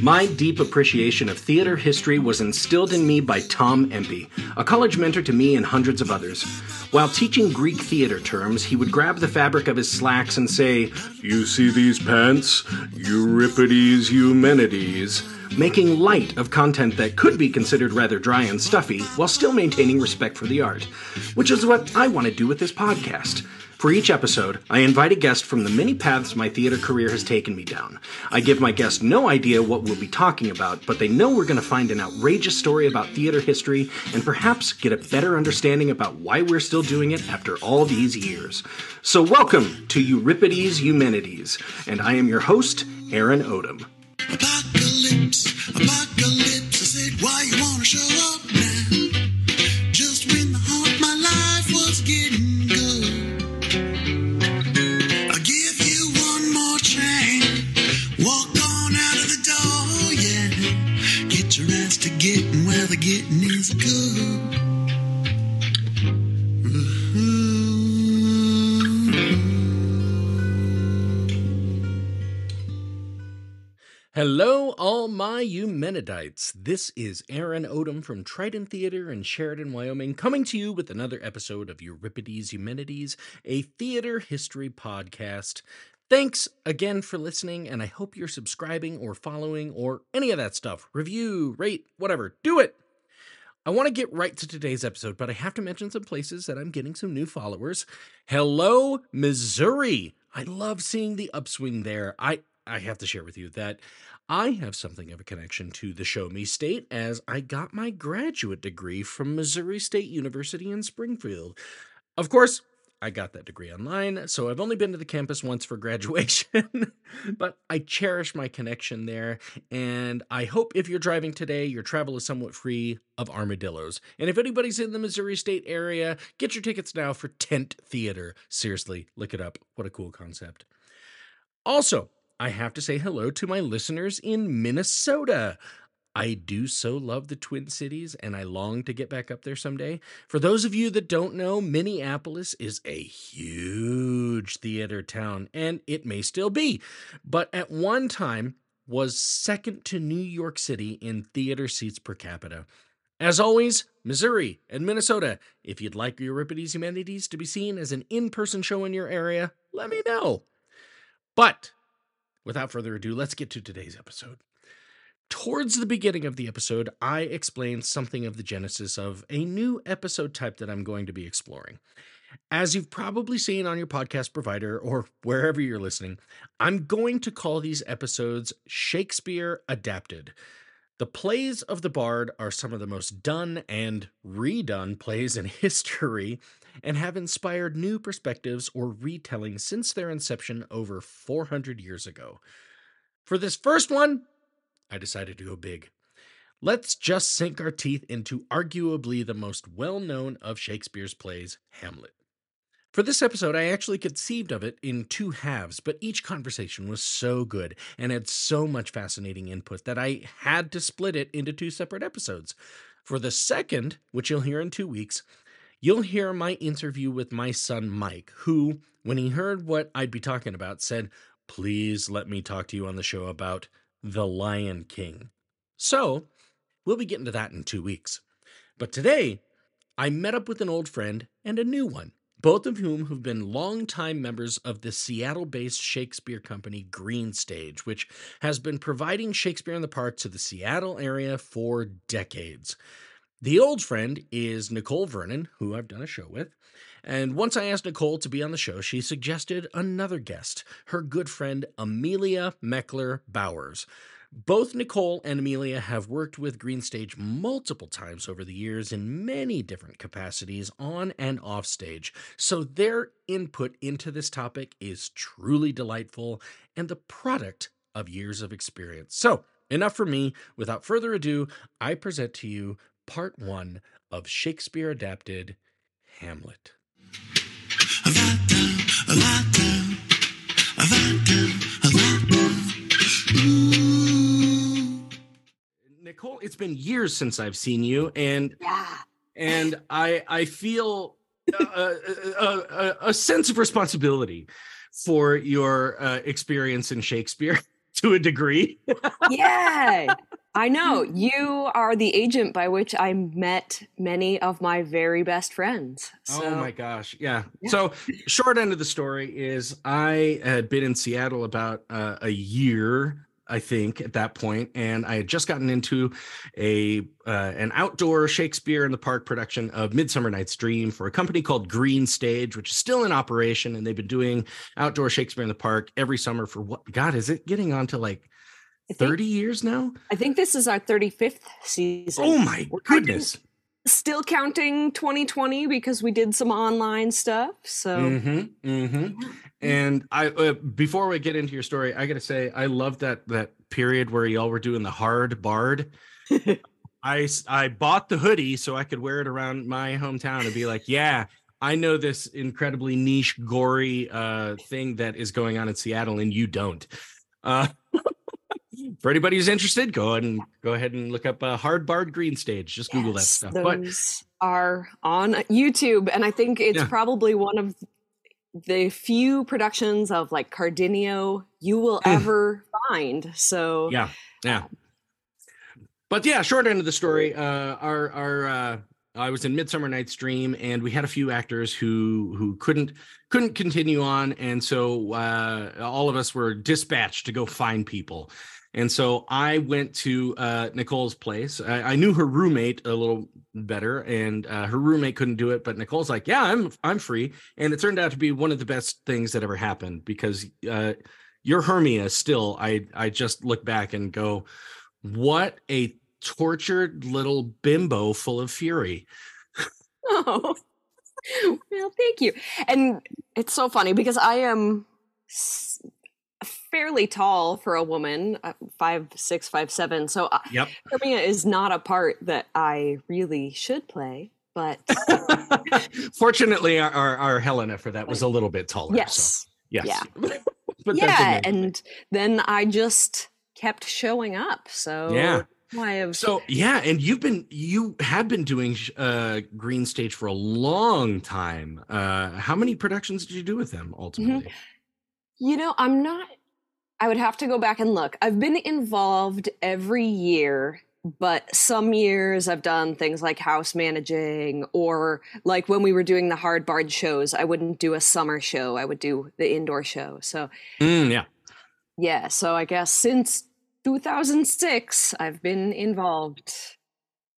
My deep appreciation of theater history was instilled in me by Tom Empey, a college mentor to me and hundreds of others. While teaching Greek theater terms, he would grab the fabric of his slacks and say, You see these pants? Euripides Eumenides. Making light of content that could be considered rather dry and stuffy while still maintaining respect for the art, which is what I want to do with this podcast. For each episode, I invite a guest from the many paths my theater career has taken me down. I give my guest no idea what we'll be talking about, but they know we're going to find an outrageous story about theater history and perhaps get a better understanding about why we're still doing it after all these years. So, welcome to Euripides Eumenides, and I am your host, Aaron Odom. Apocalypse, apocalypse. I said, why you wanna show up the getting is good. Hello, all my Eumenidites. This is Aaron Odom from Trident Theater in Sheridan, Wyoming, coming to you with another episode of Euripides Eumenides, a theater history podcast. Thanks again for listening, and I hope you're subscribing or following or any of that stuff. Review, rate, whatever. Do it! I want to get right to today's episode, but I have to mention some places that I'm getting some new followers. Hello, Missouri. I love seeing the upswing there. I I have to share with you that I have something of a connection to the Show Me State as I got my graduate degree from Missouri State University in Springfield. Of course, I got that degree online, so I've only been to the campus once for graduation, but I cherish my connection there. And I hope if you're driving today, your travel is somewhat free of armadillos. And if anybody's in the Missouri State area, get your tickets now for Tent Theater. Seriously, look it up. What a cool concept. Also, I have to say hello to my listeners in Minnesota. I do so love the Twin Cities and I long to get back up there someday. For those of you that don't know, Minneapolis is a huge theater town and it may still be, but at one time was second to New York City in theater seats per capita. As always, Missouri and Minnesota, if you'd like Euripides Eumenides to be seen as an in person show in your area, let me know. But without further ado, let's get to today's episode. Towards the beginning of the episode, I explained something of the genesis of a new episode type that I'm going to be exploring. As you've probably seen on your podcast provider or wherever you're listening, I'm going to call these episodes Shakespeare Adapted. The plays of the Bard are some of the most done and redone plays in history and have inspired new perspectives or retelling since their inception over 400 years ago. For this first one, I decided to go big. Let's just sink our teeth into arguably the most well known of Shakespeare's plays, Hamlet. For this episode, I actually conceived of it in two halves, but each conversation was so good and had so much fascinating input that I had to split it into two separate episodes. For the second, which you'll hear in two weeks, you'll hear my interview with my son Mike, who, when he heard what I'd be talking about, said, Please let me talk to you on the show about The Lion King. So, we'll be getting to that in two weeks. But today, I met up with an old friend and a new one, both of whom have been longtime members of the Seattle based Shakespeare company GreenStage, which has been providing Shakespeare in the Park to the Seattle area for decades. The old friend is Nicole Vernon, who I've done a show with. And once I asked Nicole to be on the show, she suggested another guest, her good friend Amelia Meckler Bowers. Both Nicole and Amelia have worked with GreenStage multiple times over the years in many different capacities on and off stage, so their input into this topic is truly delightful and the product of years of experience. So, enough for me. Without further ado, I present to you part one of Shakespeare adapted Hamlet. Avanta. Mm. Nicole, it's been years since I've seen you, and Yeah. and I I feel a, a, a, a sense of responsibility for your uh, experience in Shakespeare. to a degree. yeah. I know. You are the agent by which I met many of my very best friends. So, Oh my gosh. Yeah. Yeah. So, short end of the story is I had been in Seattle about uh, a year, I think, at that point, and I had just gotten into a uh, an outdoor Shakespeare in the Park production of Midsummer Night's Dream for a company called GreenStage, which is still in operation, and they've been doing outdoor Shakespeare in the Park every summer for what? God, is it getting on to like think, thirty years now? I think this is our 35th season. Oh my We're goodness! Still counting 2020 because we did some online stuff. So, Mm-hmm. Mm-hmm. And I, uh, before we get into your story, I gotta say, I love that that period where y'all were doing the hard bard. I, I bought the hoodie so I could wear it around my hometown and be like, yeah, I know this incredibly niche, gory uh, thing that is going on in Seattle, and you don't. Uh, for anybody who's interested, go ahead and go ahead and look up uh, hard bard green stage. Just Google that yes, stuff. But Those are on YouTube. And I think it's Yeah. probably one of the few productions of like Cardenio you will Mm. ever find. So, yeah yeah but yeah short end of the story uh our our uh I was in Midsummer Night's Dream, and we had a few actors who who couldn't couldn't continue on, and so uh, all of us were dispatched to go find people. And so I went to uh, Nicole's place. I, I knew her roommate a little better, and uh, her roommate couldn't do it. But Nicole's like, "Yeah, I'm I'm free," and it turned out to be one of the best things that ever happened because uh, your Hermia still. I I just look back and go, "What a tortured little bimbo full of fury." Oh, well, thank you. And it's so funny because I am fairly tall for a woman, uh, five six, five seven. So uh, Yep. Hermia is not a part that I really should play. But Fortunately, our, our our Helena for that was a little bit taller. So yes, yes. Yeah. but yeah. And then I just kept showing up. So Yeah. Have So yeah, and you've been you have been doing uh green stage for a long time. Uh how many productions did you do with them ultimately? You know, I'm not. I would have to go back and look. I've been involved every year, but some years I've done things like house managing, or like when we were doing the hard bard shows, I wouldn't do a summer show, I would do the indoor show. So, Mm, yeah. yeah, so I guess since 2006, I've been involved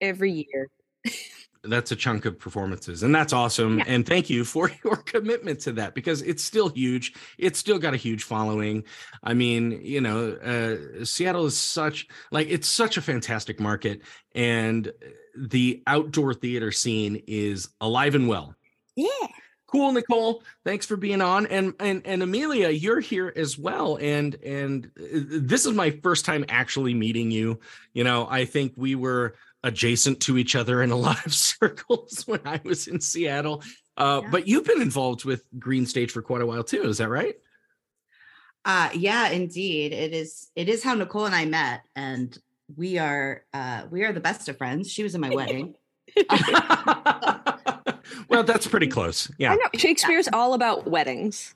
every year. That's a chunk of performances and that's awesome Yeah. and thank you for your commitment to that because it's still huge. It's still got a huge following. I mean, you know, uh Seattle is such like it's such a fantastic market and the outdoor theater scene is alive and well. Yeah. cool nicole thanks for being on and and and amelia you're here as well and and uh, this is my first time actually meeting you you know i think we were adjacent to each other in a lot of circles when i was in seattle uh Yeah. but you've been involved with green stage for quite a while too is that right Uh yeah, indeed. It is it is how Nicole and I met and we are uh we are the best of friends. She was in my wedding. well that's pretty close I yeah know Shakespeare's all about weddings.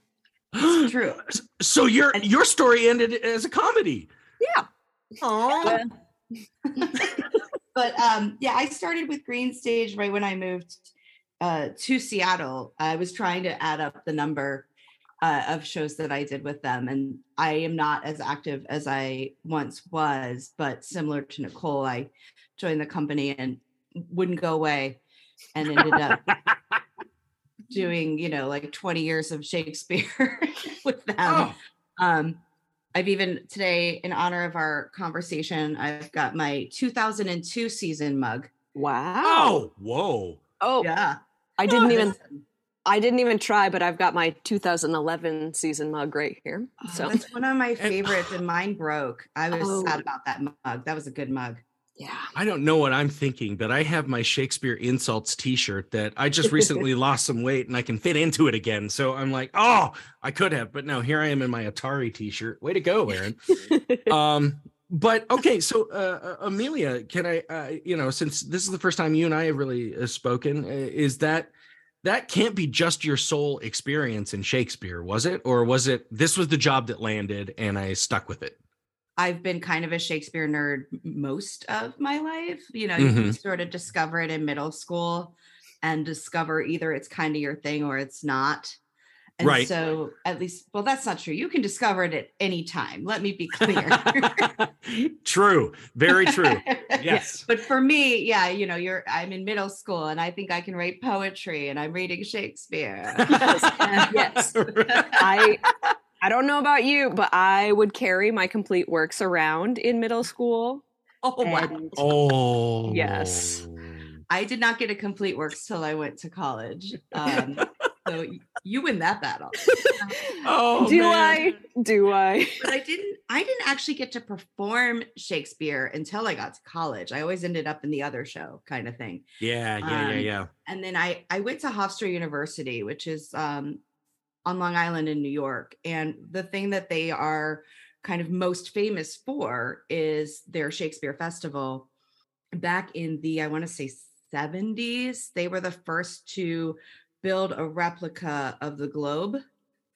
It's true. so your And- your story ended as a comedy Yeah. oh but um yeah, I started with GreenStage right when I moved uh to Seattle. I was trying to add up the number uh, of shows that I did with them and I am not as active as I once was, but similar to Nicole, I joined the company and wouldn't go away and ended up doing, you know, like 20 years of Shakespeare with them. oh. Um, I've even today, in honor of our conversation, I've got my 2002 season mug. Wow. oh whoa Oh, Yeah, I didn't Oh, even listen, I didn't even try, but I've got my 2011 season mug right here. oh, So that's one of my favorites, and mine broke. I was Oh. sad about that mug. That was a good mug. Yeah. I don't know what I'm thinking, but I have my Shakespeare insults T-shirt that I just recently lost some weight and I can fit into it again. So I'm like, oh, I could have, but no, here I am in my Atari T-shirt. Way to go, Aaron. um, but okay, so uh, uh, Amelia, can I, uh, you know, since this is the first time you and I have really uh, spoken, uh, is that that can't be just your sole experience in Shakespeare, was it, or was it this was the job that landed and I stuck with it? I've been kind of a Shakespeare nerd most of my life. You know, you Mm-hmm. can sort of discover it in middle school and discover either it's kind of your thing or it's not. And Right. so at least, well, that's not true. You can discover it at any time. Let me be clear. true. Very true. Yes. But for me, yeah, you know, you're I'm in middle school and I think I can write poetry and I'm reading Shakespeare. yes. Yes. I I don't know about you, but I would carry my complete works around in middle school. oh wow. Oh. Yes. I did not get a complete works till I went to college. Um, so you win that battle. Oh, do man. I? Do I? But I didn't I didn't actually get to perform Shakespeare until I got to college. I always ended up in the other show kind of thing. Yeah, yeah, yeah, Um, yeah. and then I I went to Hofstra University, which is um, on Long Island in New York. And the thing that they are kind of most famous for is their Shakespeare Festival. Back in the I want to say 70s, they were the first to build a replica of the Globe oh,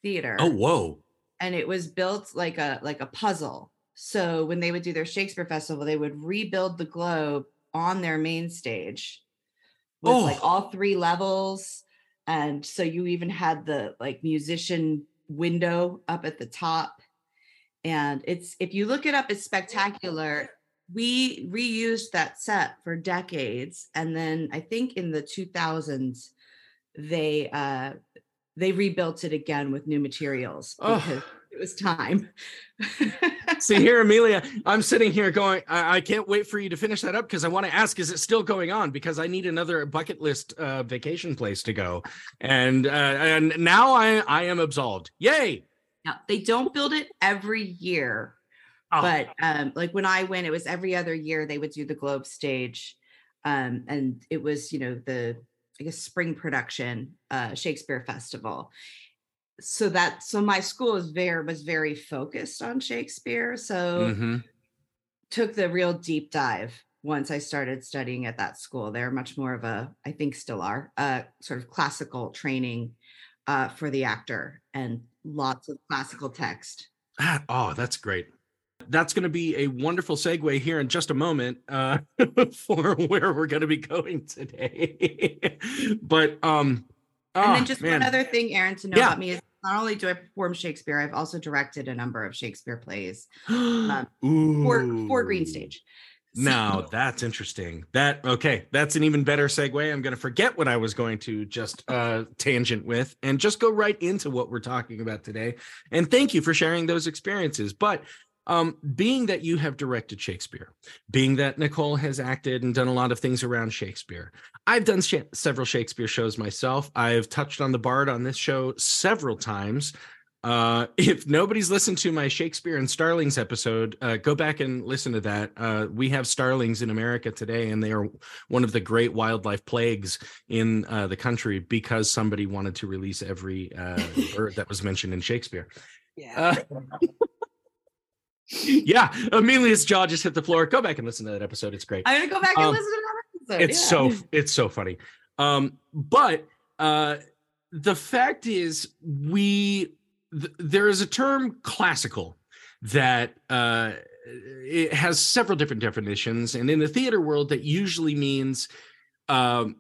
Theater Oh, whoa. and it was built like a like a puzzle. So when they would do their Shakespeare festival, they would rebuild the globe on their main stage with like Oh. all three levels. And so you even had the like musician window up at the top. And it's if you look it up, it's spectacular. We reused that set for decades. And then I think in the 2000s, they uh they rebuilt it again with new materials Oh. It was time. See here, Amelia, I'm sitting here going, I, I can't wait for you to finish that up because I want to ask, is it still going on? Because I need another bucket list uh, vacation place to go. And uh, and now I, I am absolved. Yay. Now, they don't build it every year, Oh, but um, like when I went, it was every other year they would do the Globe stage. Um, and it was, you know, the I guess spring production, uh, Shakespeare Festival. So that so my school was very was very focused on Shakespeare. So mhm. took the real deep dive once I started studying at that school. They're much more of a, I think still are, uh, sort of classical training uh, for the actor and lots of classical text. Ah, oh, that's great. That's going to be a wonderful segue here in just a moment uh, for where we're going to be going today. but um, and oh, then just man. one other thing, Aaron, to know Yeah. about me is not only do I perform Shakespeare, I've also directed a number of Shakespeare plays um, for, for Green. Stage. Now that's interesting. That okay, that's an even better segue. I'm going to forget what I was going to just uh tangent with and just go right into what we're talking about today. And thank you for sharing those experiences. But um being that you have directed Shakespeare, being that Nicole has acted and done a lot of things around Shakespeare. I've done sh- several Shakespeare shows myself. I've touched on the bard on this show several times. Uh, if nobody's listened to my Shakespeare and Starlings episode, uh, go back and listen to that. Uh, we have starlings in America today, and they are one of the great wildlife plagues in uh, the country because somebody wanted to release every uh, bird that was mentioned in Shakespeare. Yeah. Yeah, Amelia's jaw just hit the floor. Go back and listen to that episode. It's great I'm gonna go back and Um, listen to that episode. it's yeah. so it's so funny um but uh the fact is we th- there is a term classical that uh it has several different definitions and in the theater world that usually means um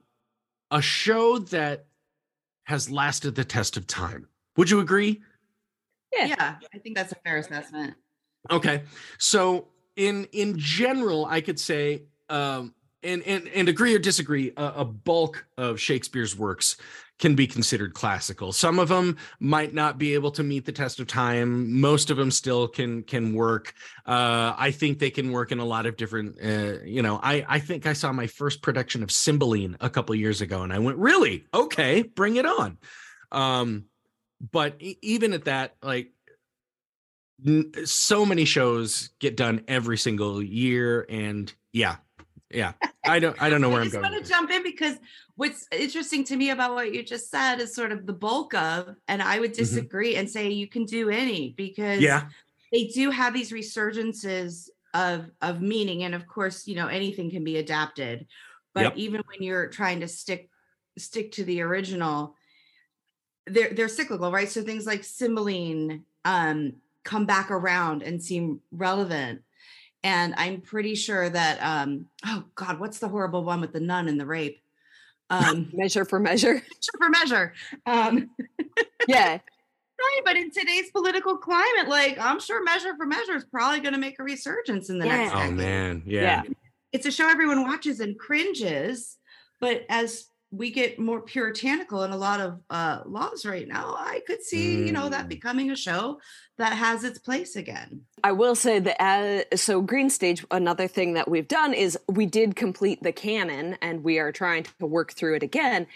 a show that has lasted the test of time would you agree Yeah. yeah, I think that's a fair assessment. Okay. So in in general, I could say um and and and agree or disagree, a, a bulk of Shakespeare's works can be considered classical. Some of them might not be able to meet the test of time. Most of them still can can work. Uh, I think they can work in a lot of different. Uh, you know, I I think I saw my first production of Cymbeline a couple years ago, and I went, really? Okay, bring it on. Um, but even at that, like so many shows get done every single year and yeah yeah i don't i don't know where I i'm just going want to jump in because what's interesting to me about what you just said is sort of the bulk of, and I would disagree and say you can do any because Mm-hmm. yeah they do have these resurgences of of meaning, and of course, you know anything can be adapted, but Yep. even when you're trying to stick stick to the original, they're they're cyclical, right? So things like Cymbeline um, come back around and seem relevant. And I'm pretty sure that um oh god, what's the horrible one with the nun and the rape? Um Measure for measure. measure for measure. Um Yeah. right, but in today's political climate, like I'm sure measure for measure is probably gonna make a resurgence in the next Oh decade. man, yeah. Yeah. it's a show everyone watches and cringes but as we get more puritanical in a lot of uh laws right now i could see you know that Mm. becoming a show that has its place again I will say that as, so GreenStage, another thing that we've done is we did complete the canon and we are trying to work through it again,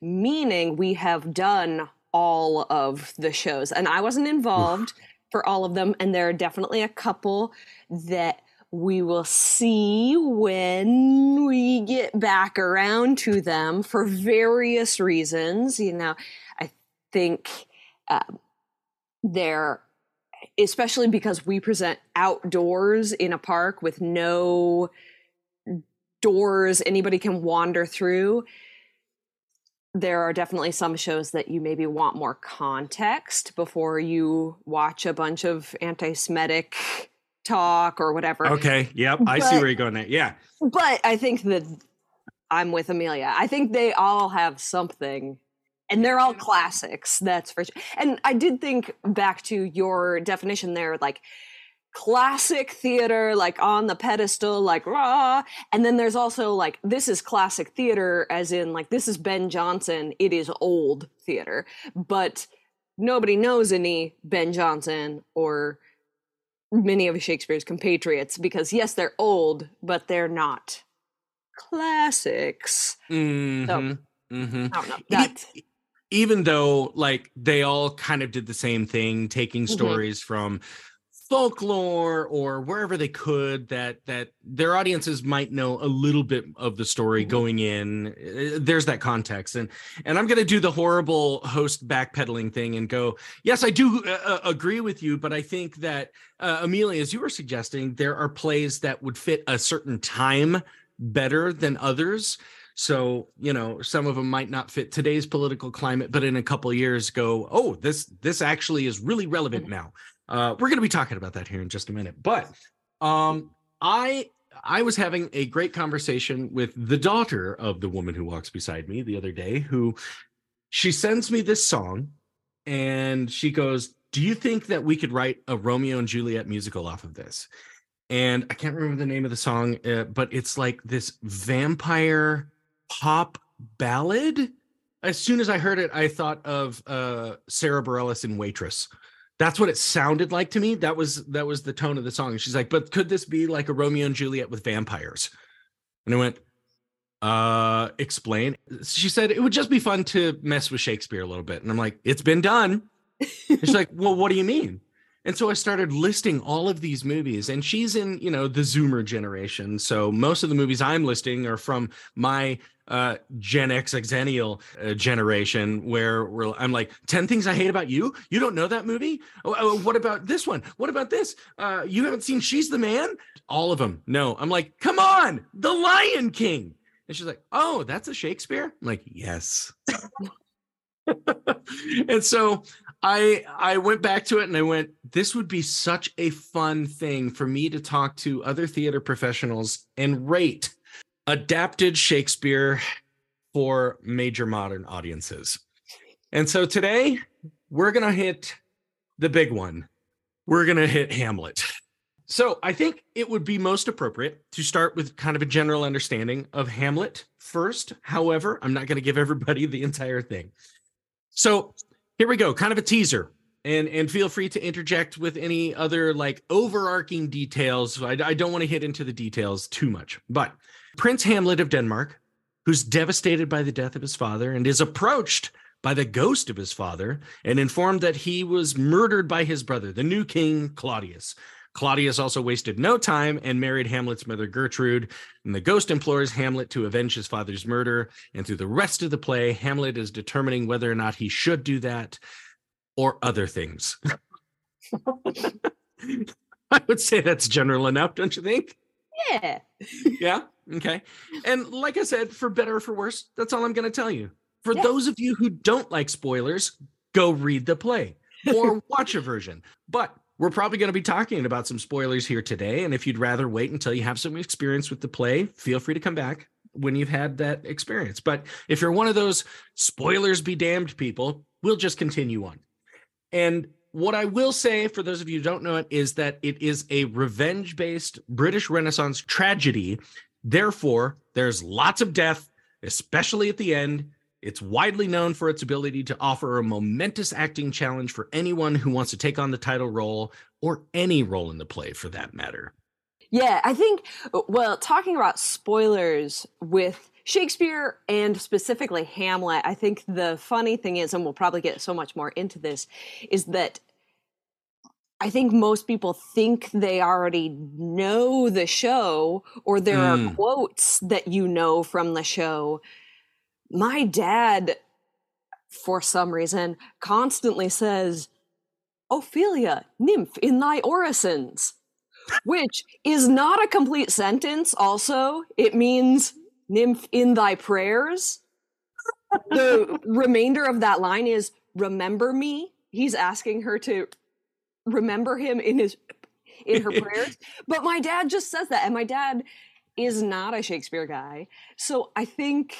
meaning we have done all of the shows. And I wasn't involved for all of them. And there are definitely a couple that we will see when we get back around to them for various reasons. You know, I think um, they're especially because we present outdoors in a park with no doors anybody can wander through there are definitely some shows that you maybe want more context before you watch a bunch of anti-semitic talk or whatever Okay. Yep. I see where you're going at. Yeah. but i think that i'm with amelia i think they all have something and they're all classics that's for sure and i did think back to your definition there like classic theater like on the pedestal like rah and then there's also like this is classic theater as in like this is ben jonson it is old theater but nobody knows any ben jonson or many of shakespeare's compatriots because yes they're old but they're not classics Mhm, mhm. i don't know that even though like they all kind of did the same thing taking Mhm. stories from folklore or wherever they could that that their audiences might know a little bit of the story Mhm. going in Uh, there's that context and and i'm going to do the horrible host backpedaling thing and go yes i do uh, uh, agree with you but i think that uh, amelia as you were suggesting there are plays that would fit a certain time better than others so you know some of them might not fit today's political climate but in a couple of years go oh this this actually is really relevant Mhm. now uh we're going to be talking about that here in just a minute but um i i was having a great conversation with the daughter of the woman who walks beside me the other day who she sends me this song and she goes do you think that we could write a romeo and juliet musical off of this? And i can't remember the name of the song uh, but it's like this vampire pop ballad. As soon as i heard it i thought of uh sarah bareilles in waitress that's what it sounded like to me. That was that was the tone of the song. And she's like but could this be like a romeo and juliet with vampires? And i went uh explain. She said it would just be fun to mess with shakespeare a little bit. And i'm like it's been done. And she's like well what do you mean? And so I started listing all of these movies, and she's in, you know, the Zoomer generation. So most of the movies I'm listing are from my uh, Gen X Xennial uh, generation, where I'm like, 10 Things I Hate About You? You don't know that movie? Oh, oh, what about this one? What about this? Uh, you haven't seen She's the Man? All of them. No. I'm like, come on, The Lion King. And she's like, oh, that's a Shakespeare? I'm like, yes. and so I I went back to it and I went, this would be such a fun thing for me to talk to other theater professionals and rate adapted Shakespeare for major modern audiences. And so today we're gonna hit the big one. We're gonna hit Hamlet. So I think it would be most appropriate to start with kind of a general understanding of Hamlet first. However, I'm not going to give everybody the entire thing. So here we go, kind of a teaser. And, and feel free to interject with any other like overarching details. I, I don't want to hit into the details too much, but Prince Hamlet of Denmark, who's devastated by the death of his father and is approached by the ghost of his father and informed that he was murdered by his brother, the new king Claudius. Claudius also wasted no time and married Hamlet's mother Gertrude. And the ghost implores Hamlet to avenge his father's murder. And through the rest of the play, Hamlet is determining whether or not he should do that or other things. I would say that's general enough, don't you think? Yeah Yeah. Okay. And like I said, for better or for worse, that's all I'm going to tell you. For Yeah. those of you who don't like spoilers, go read the play or watch a version. But we're probably going to be talking about some spoilers here today. And if you'd rather wait until you have some experience with the play, feel free to come back when you've had that experience. But if you're one of those spoilers be damned people, we'll just continue on. And what I will say for those of you who don't know it is that it is a revenge based British Renaissance tragedy. Therefore, there's lots of death, especially at the end. It's widely known for its ability to offer a momentous acting challenge for anyone who wants to take on the title role or any role in the play for that matter. Yeah, I think, well, talking about spoilers with Shakespeare and specifically Hamlet, I think the funny thing is, and we'll probably get so much more into this, is that I think most people think they already know the show or there Mm. are quotes that you know from the show. My dad, for some reason, constantly says, Ophelia, nymph in thy orisons, which is not a complete sentence, also. It means nymph in thy prayers. The remainder of that line is remember me. He's asking her to remember him in his in her prayers. But my dad just says that, and my dad is not a Shakespeare guy. So I think,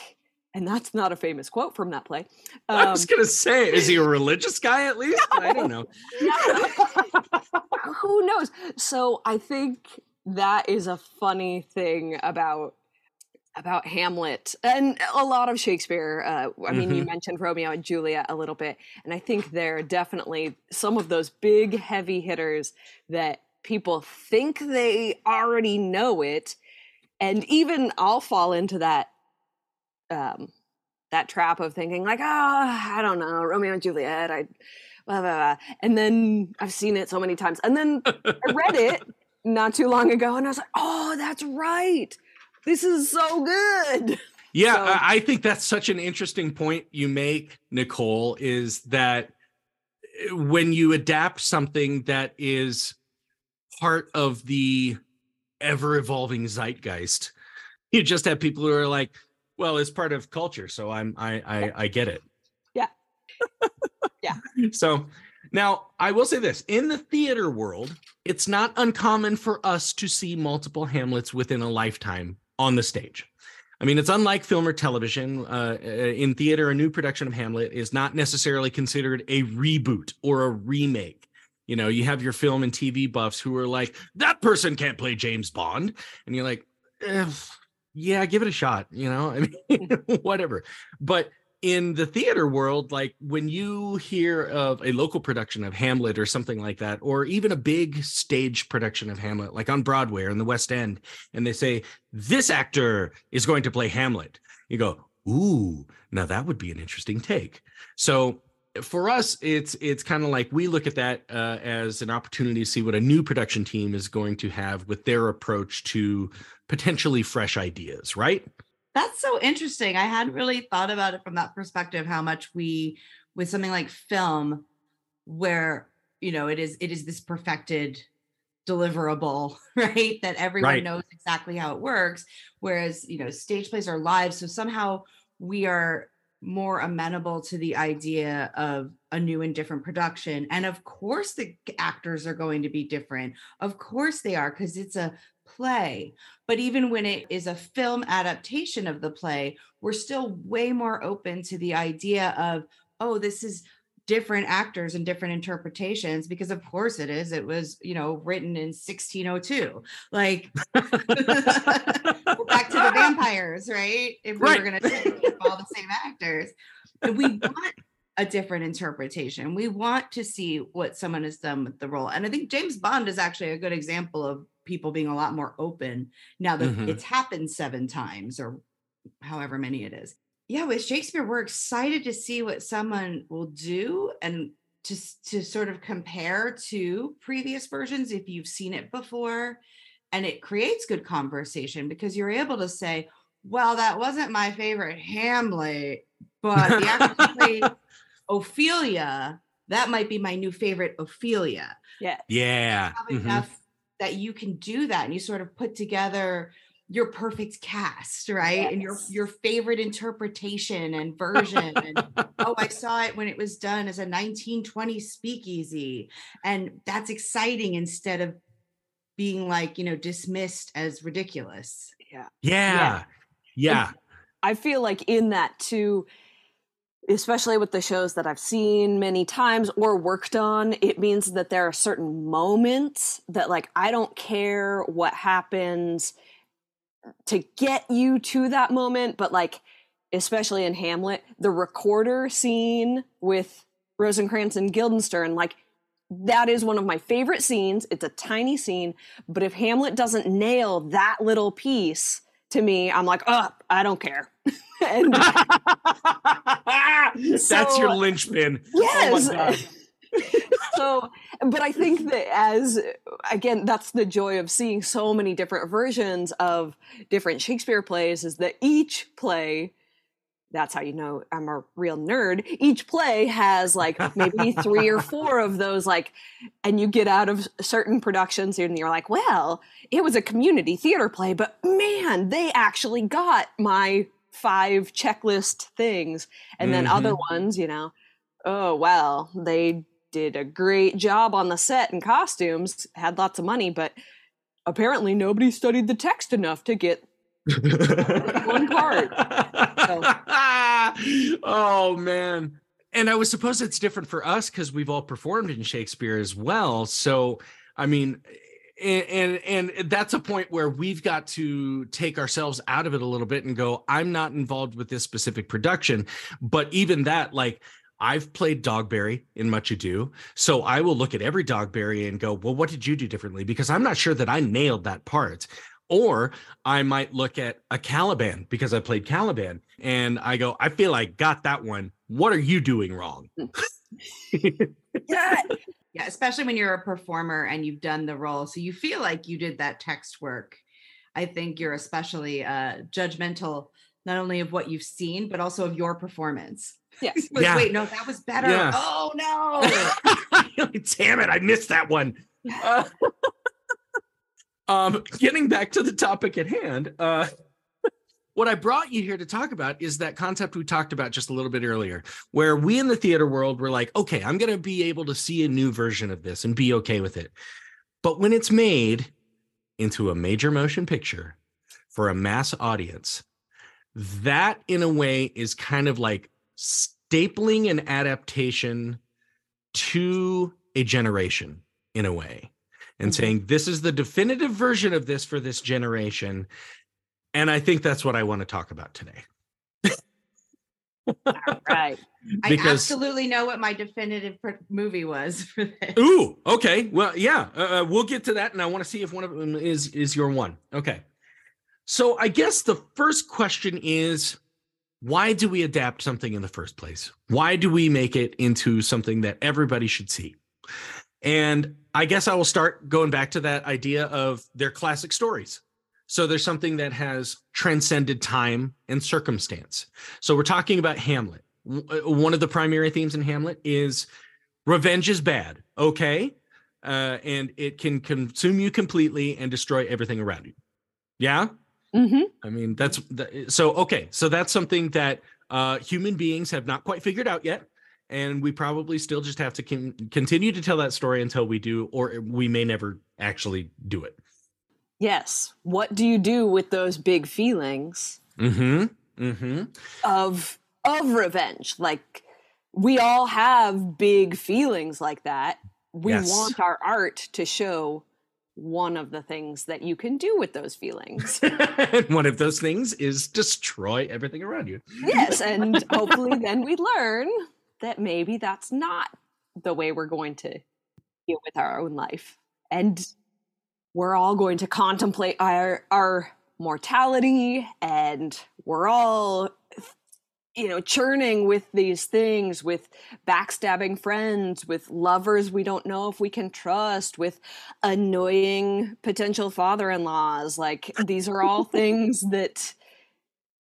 and that's not a famous quote from that play. I Um, was going to say, is he a religious guy at least? I don't know. who knows? So I think that is a funny thing about about Hamlet and a lot of Shakespeare. Uh, I mean, you mentioned Romeo and Juliet a little bit, and I think they're definitely some of those big, heavy hitters that people think they already know it, and even I'll fall into that um, that trap of thinking like, ah, I don't know, Romeo and Juliet. I blah, blah, blah. and then I've seen it so many times, and then I read it not too long ago, and I was like, oh, that's right. This is so good. Yeah, So- I think that's such an interesting point you make, Nicole, is that uh, when you adapt something that is part of the ever evolving zeitgeist, you just have people who are like, well, it's part of culture, so I'm I I, I get it. Yeah. Yeah. So now I will say this in the theater world, it's not uncommon for us to see multiple Hamlets within a lifetime on the stage. I mean, it's unlike film or television. Uh, uh, in theater, a new production of Hamlet is not necessarily considered a reboot or a remake. You know, you have your film and TV buffs who are like, that person can't play James Bond. And you're like, "Eh, yeah, give it a shot. You know, I mean, whatever. But in the theater world, like when you hear of a local production of Hamlet or something like that, or even a big stage production of Hamlet, like on Broadway or in the West End, and they say, this actor is going to play Hamlet, you go, ooh, now that would be an interesting take. So for us, it's it's kind of like we look at that uh, as an opportunity to see what a new production team is going to have with their approach to potentially fresh ideas, right? That's so interesting. I hadn't really thought about it from that perspective, how much we with something like film, where you know it is it is this perfected deliverable, right? That everyone Right. knows exactly how it works. Whereas, you know, stage plays are live. So somehow we are more amenable to the idea of a new and different production. And of course, the actors are going to be different. Of course, they are, because it's a play. But even when it is a film adaptation of the play, we're still way more open to the idea of, oh, this is different actors and different interpretations because of course it is. It was you know written in 1602 like we're back to the vampires right? If we Right. were going to all the same actors. And we want a different interpretation. We want to see what someone has done with the role. And i think james bond is actually a good example of people being a lot more open now that Mhm. it's happened seven times or however many it is yeah with shakespeare we're excited to see what someone will do and to, to sort of compare to previous versions if you've seen it before and it creates good conversation because you're able to say well that wasn't my favorite hamlet but the actor who ophelia that might be my new favorite ophelia Yeah. yeah. have mhm. enough that you can do that and you sort of put together your perfect cast, right? And your your favorite interpretation and version. and oh, I saw it when it was done as a 1920 speakeasy. And that's exciting instead of being like, you know, dismissed as ridiculous. Yeah. Yeah. Yeah. I feel like in that too, especially with the shows that I've seen many times or worked on, it means that there are certain moments that like I don't care what happens to get you to that moment, but like especially in Hamlet, the recorder scene with Rosencrantz and Guildenstern, like that is one of my favorite scenes. It's a tiny scene, but if Hamlet doesn't nail that little piece to me, I'm like, oh, I don't care. and That's your linchpin. yes. Oh my God. so, but I think that as again, that's the joy of seeing so many different versions of different Shakespeare plays is that each play that's how you know I'm a real nerd. Each play has like maybe three or four of those, like, and you get out of certain productions and you're like, well, it was a community theater play, but man, they actually got my five checklist things. And then other mm-hmm. ones, you know, oh, well, they did a great job on the set and costumes, had lots of money, but apparently nobody studied the text enough to get One part. oh man. And I was supposed it's different for us because we've all performed in Shakespeare as well. So I mean, and, and and that's a point where we've got to take ourselves out of it a little bit and go, I'm not involved with this specific production. But even that, like I've played Dogberry in Much Ado. So I will look at every Dogberry and go, well, what did you do differently? Because I'm not sure that I nailed that part. Or I might look at a Caliban because I played Caliban and I go, I feel I got that one. What are you doing wrong? yeah, Yeah, especially when you're a performer and you've done the role. So you feel like you did that text work. I think you're especially uh, judgmental, not only of what you've seen, but also of your performance. yes. Like, Yeah. Wait, no, that was better. Yeah. Oh no. Damn it, I missed that one. Uh, um, getting back to the topic at hand, uh, what I brought you here to talk about is that concept we talked about just a little bit earlier, where we in the theater world were like, okay, I'm going to be able to see a new version of this and be okay with it. But when it's made into a major motion picture for a mass audience, that in a way is kind of like stapling an adaptation to a generation in a way and Mhm. saying this is the definitive version of this for this generation and i think that's what i want to talk about today Right. I absolutely know what my definitive movie was for this. ooh okay well yeah uh, uh, we'll get to that and i want to see if one of them is is your one okay so i guess the first question is why do we adapt something in the first place why do we make it into something that everybody should see and i guess i will start going back to that idea of their classic stories. So there's something that has transcended time and circumstance. So we're talking about hamlet. Uh, one of the primary themes in hamlet is revenge is bad okay? Uh, and it can consume you completely and destroy everything around you. Yeah? Hmm I mean, that's so okay. So that's something that uh, human beings have not quite figured out yet, and we probably still just have to con- continue to tell that story until we do, or we may never actually do it. Yes. What do you do with those big feelings Mm-hmm. Mm-hmm. of of revenge? Like we all have big feelings like that. We Yes. want our art to show one of the things that you can do with those feelings. and one of those things is destroy everything around you. yes, and hopefully then we learn that maybe that's not the way we're going to deal with our own life. And we're all going to contemplate our our mortality and we're all you know churning with these things with backstabbing friends with lovers we don't know if we can trust with annoying potential father-in-laws like these are all things that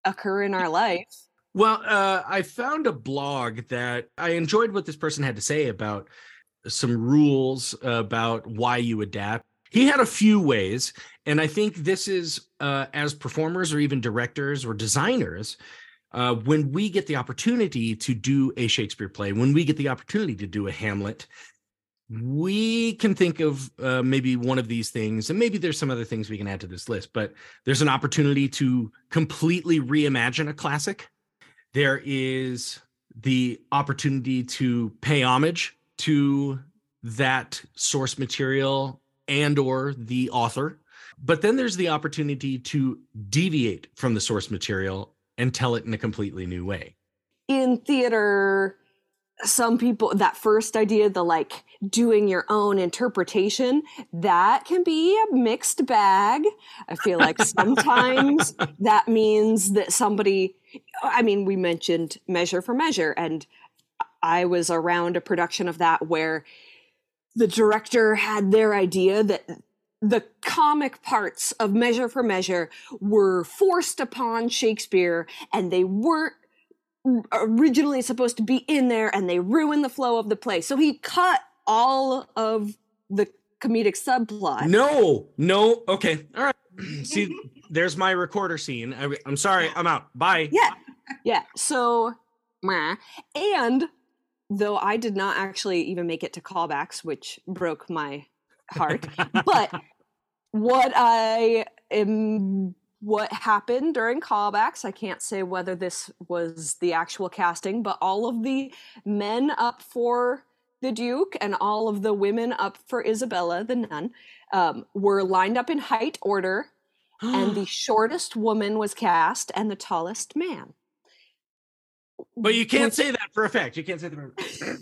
occur in our life Well, uh, I found a blog that I enjoyed what this person had to say about some rules about why you adapt. he had a few ways, and I think this is uh, as performers or even directors or designers. Uh, when we get the opportunity to do a Shakespeare play, when we get the opportunity to do a Hamlet, we can think of uh, maybe one of these things, and maybe there's some other things we can add to this list, but there's an opportunity to completely reimagine a classic. There is the opportunity to pay homage to that source material and or the author. But then there's the opportunity to deviate from the source material and tell it in a completely new way. In theater some people that first idea the like doing your own interpretation that can be a mixed bag. I feel like sometimes that means that somebody i mean we mentioned measure for measure and i was around a production of that where the director had their idea that the comic parts of measure for measure were forced upon shakespeare and they weren't originally supposed to be in there and they ruin the flow of the play. So he cut all of the comedic subplot. no no okay all right see there's my recorder scene I, i'm sorry i'm out bye Yeah. Yeah. So, and though I did not actually even make it to callbacks, which broke my heart, but what I am what happened during callbacks, I can't say whether this was the actual casting, but all of the men up for the Duke and all of the women up for Isabella, the nun, um, were lined up in height order, and the shortest woman was cast and the tallest man. but you can't Which- say that for a fact. You can't say that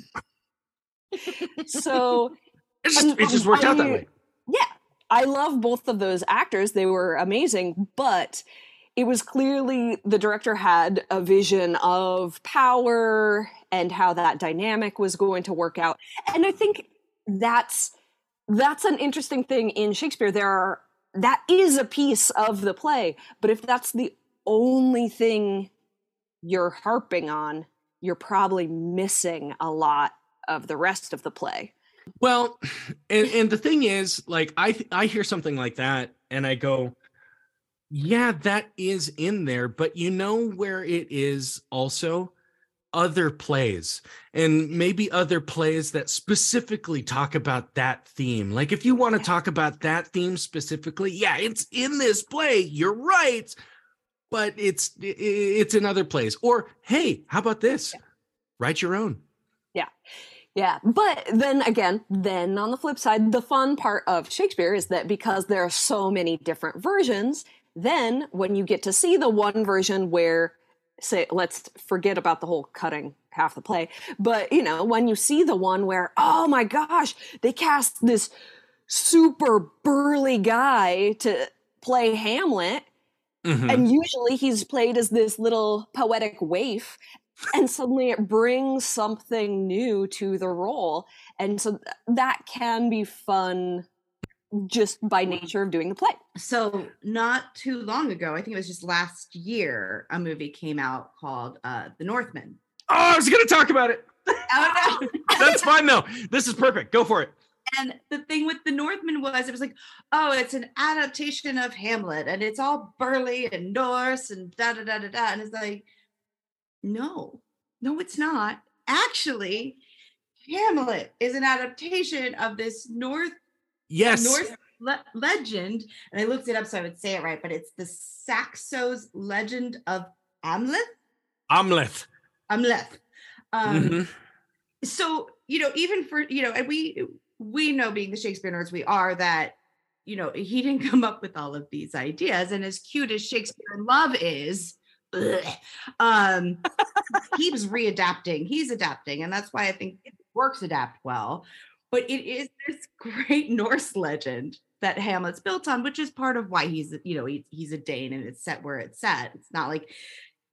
So it's just, Um, it just worked out that way. yeah, I love both of those actors. They were amazing, but it was clearly the director had a vision of power and how that dynamic was going to work out. And I think that's that's an interesting thing in Shakespeare. There are that is a piece of the play, but if that's the only thing you're harping on, you're probably missing a lot of the rest of the play. Well, and and the thing is, like I I hear something like that, and I go, yeah, that is in there, but you know where it is also other plays and maybe other plays that specifically talk about that theme. Like if you want to talk about that theme specifically, yeah, it's in this play. You're right. But it's it's in other plays. Or hey, how about this? Write your own. Yeah, but then again, then on the flip side, the fun part of Shakespeare is that because there are so many different versions, then when you get to see the one version where, say, let's forget about the whole cutting half the play, but you know, when you see the one where, oh my gosh, they cast this super burly guy to play Hamlet, Mhm. and usually he's played as this little poetic waif and suddenly it brings something new to the role and so th- that can be fun just by nature of doing the play So not too long ago, I think it was just last year, a movie came out called uh, The Northman. Oh, I was gonna talk about it. Oh no! That's fine though. This is perfect. Go for it. and the thing with The Northman was, it was like, oh, it's an adaptation of Hamlet, and it's all burly and Norse and da da da da da, and it's like, no, no, it's not. Actually, Hamlet is an adaptation of this North Yes. North le- legend, and I looked it up so I would say it right, but it's the Saxo's legend of Amleth. Amleth. Amleth. Um, Mhm. so you know, even for you know, and we we know being the Shakespeare nerds we are that you know he didn't come up with all of these ideas, and as cute as Shakespeare in Love is. Um was readapting. He's adapting and that's why i think it works adapt well. But it is this great norse legend that hamlet's built on which is part of why he's you know he, he's a dane and it's set where it's set. It's not like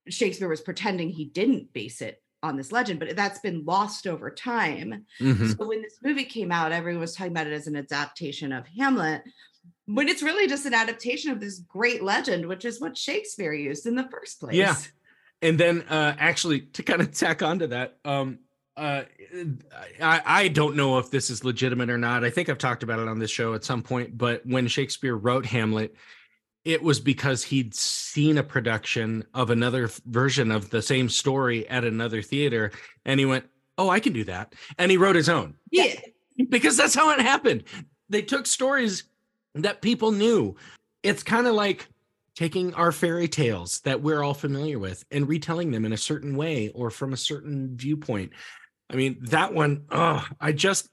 shakespeare was pretending he didn't base it on this legend but that's been lost over time. Mhm. so when this movie came out everyone was talking about it as an adaptation of hamlet when it's really just an adaptation of this great legend which is what shakespeare used in the first place Yeah. And then uh actually to kind of tack onto that, um uh, I, I don't know if this is legitimate or not. I think I've talked about it on this show at some point, but when Shakespeare wrote Hamlet, it was because he'd seen a production of another version of the same story at another theater and he went, Oh, I can do that. And he wrote his own Yeah. because that's how it happened. They took stories that people knew. It's kind of like taking our fairy tales that we're all familiar with and retelling them in a certain way or from a certain viewpoint. I mean, that one, oh, I just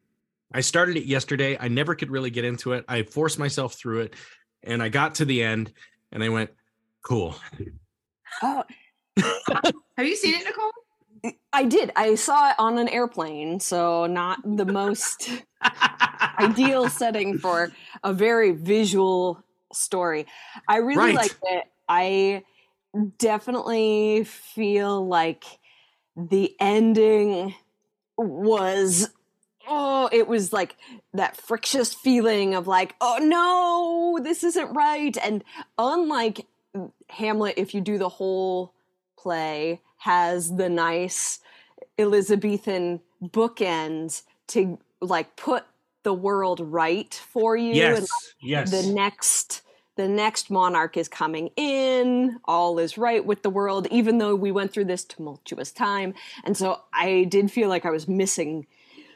I started it yesterday. I never could really get into it. I forced myself through it and I got to the end and I went, cool. Oh, Have you seen it, Nicole? I did. I saw it on an airplane, so not the most ideal setting for a very visual story. I really Right. liked it. I definitely feel like the ending was oh it was like that frictious feeling of like oh no this isn't right and unlike hamlet if you do the whole play has the nice elizabethan bookends to like put the world right for you and yes. Yes. the next the next monarch is coming in all is right with the world even though we went through this tumultuous time and so i did feel like i was missing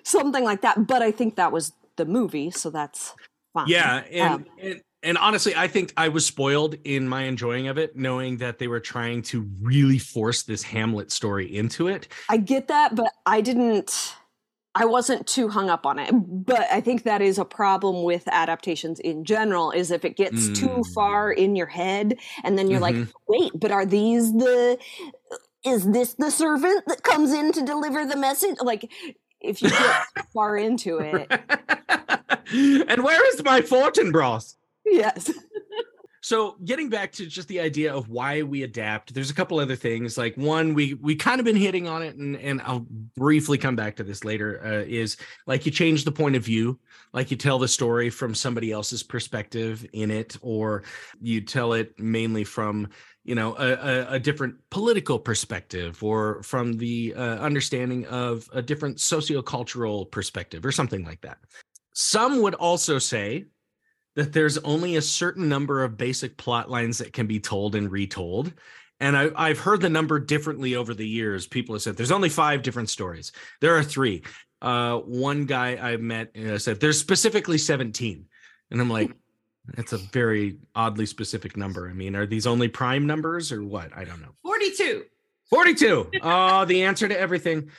something like that but i think that was the movie so that's fine Yeah, and, Um, and and honestly, I think I was spoiled in my enjoying of it, knowing that they were trying to really force this Hamlet story into it. i get that but i didn't i wasn't too hung up on it but i think that is a problem with adaptations in general is if it gets too Mm. far in your head and then you're like Mhm. wait but are these the is this the servant that comes in to deliver the message like if you get far into it and where is my fortune Fortinbras? Yes So getting back to just the idea of why we adapt, there's a couple other things. Like one, we we kind of been hitting on it, and and I'll briefly come back to this later. Uh, is like you change the point of view, like you tell the story from somebody else's perspective in it, or you tell it mainly from you know a, a, different political perspective, or from the uh, understanding of a different sociocultural perspective, or something like that. Some would also say that there's only a certain number of basic plot lines that can be told and retold. And I, I've heard the number differently over the years. People have said there's only five different stories. There are three. Uh, one guy I met uh, said there's specifically 17. And I'm like, that's a very oddly specific number. I mean, are these only prime numbers or what? I don't know. 42. 42. Oh, the answer to everything.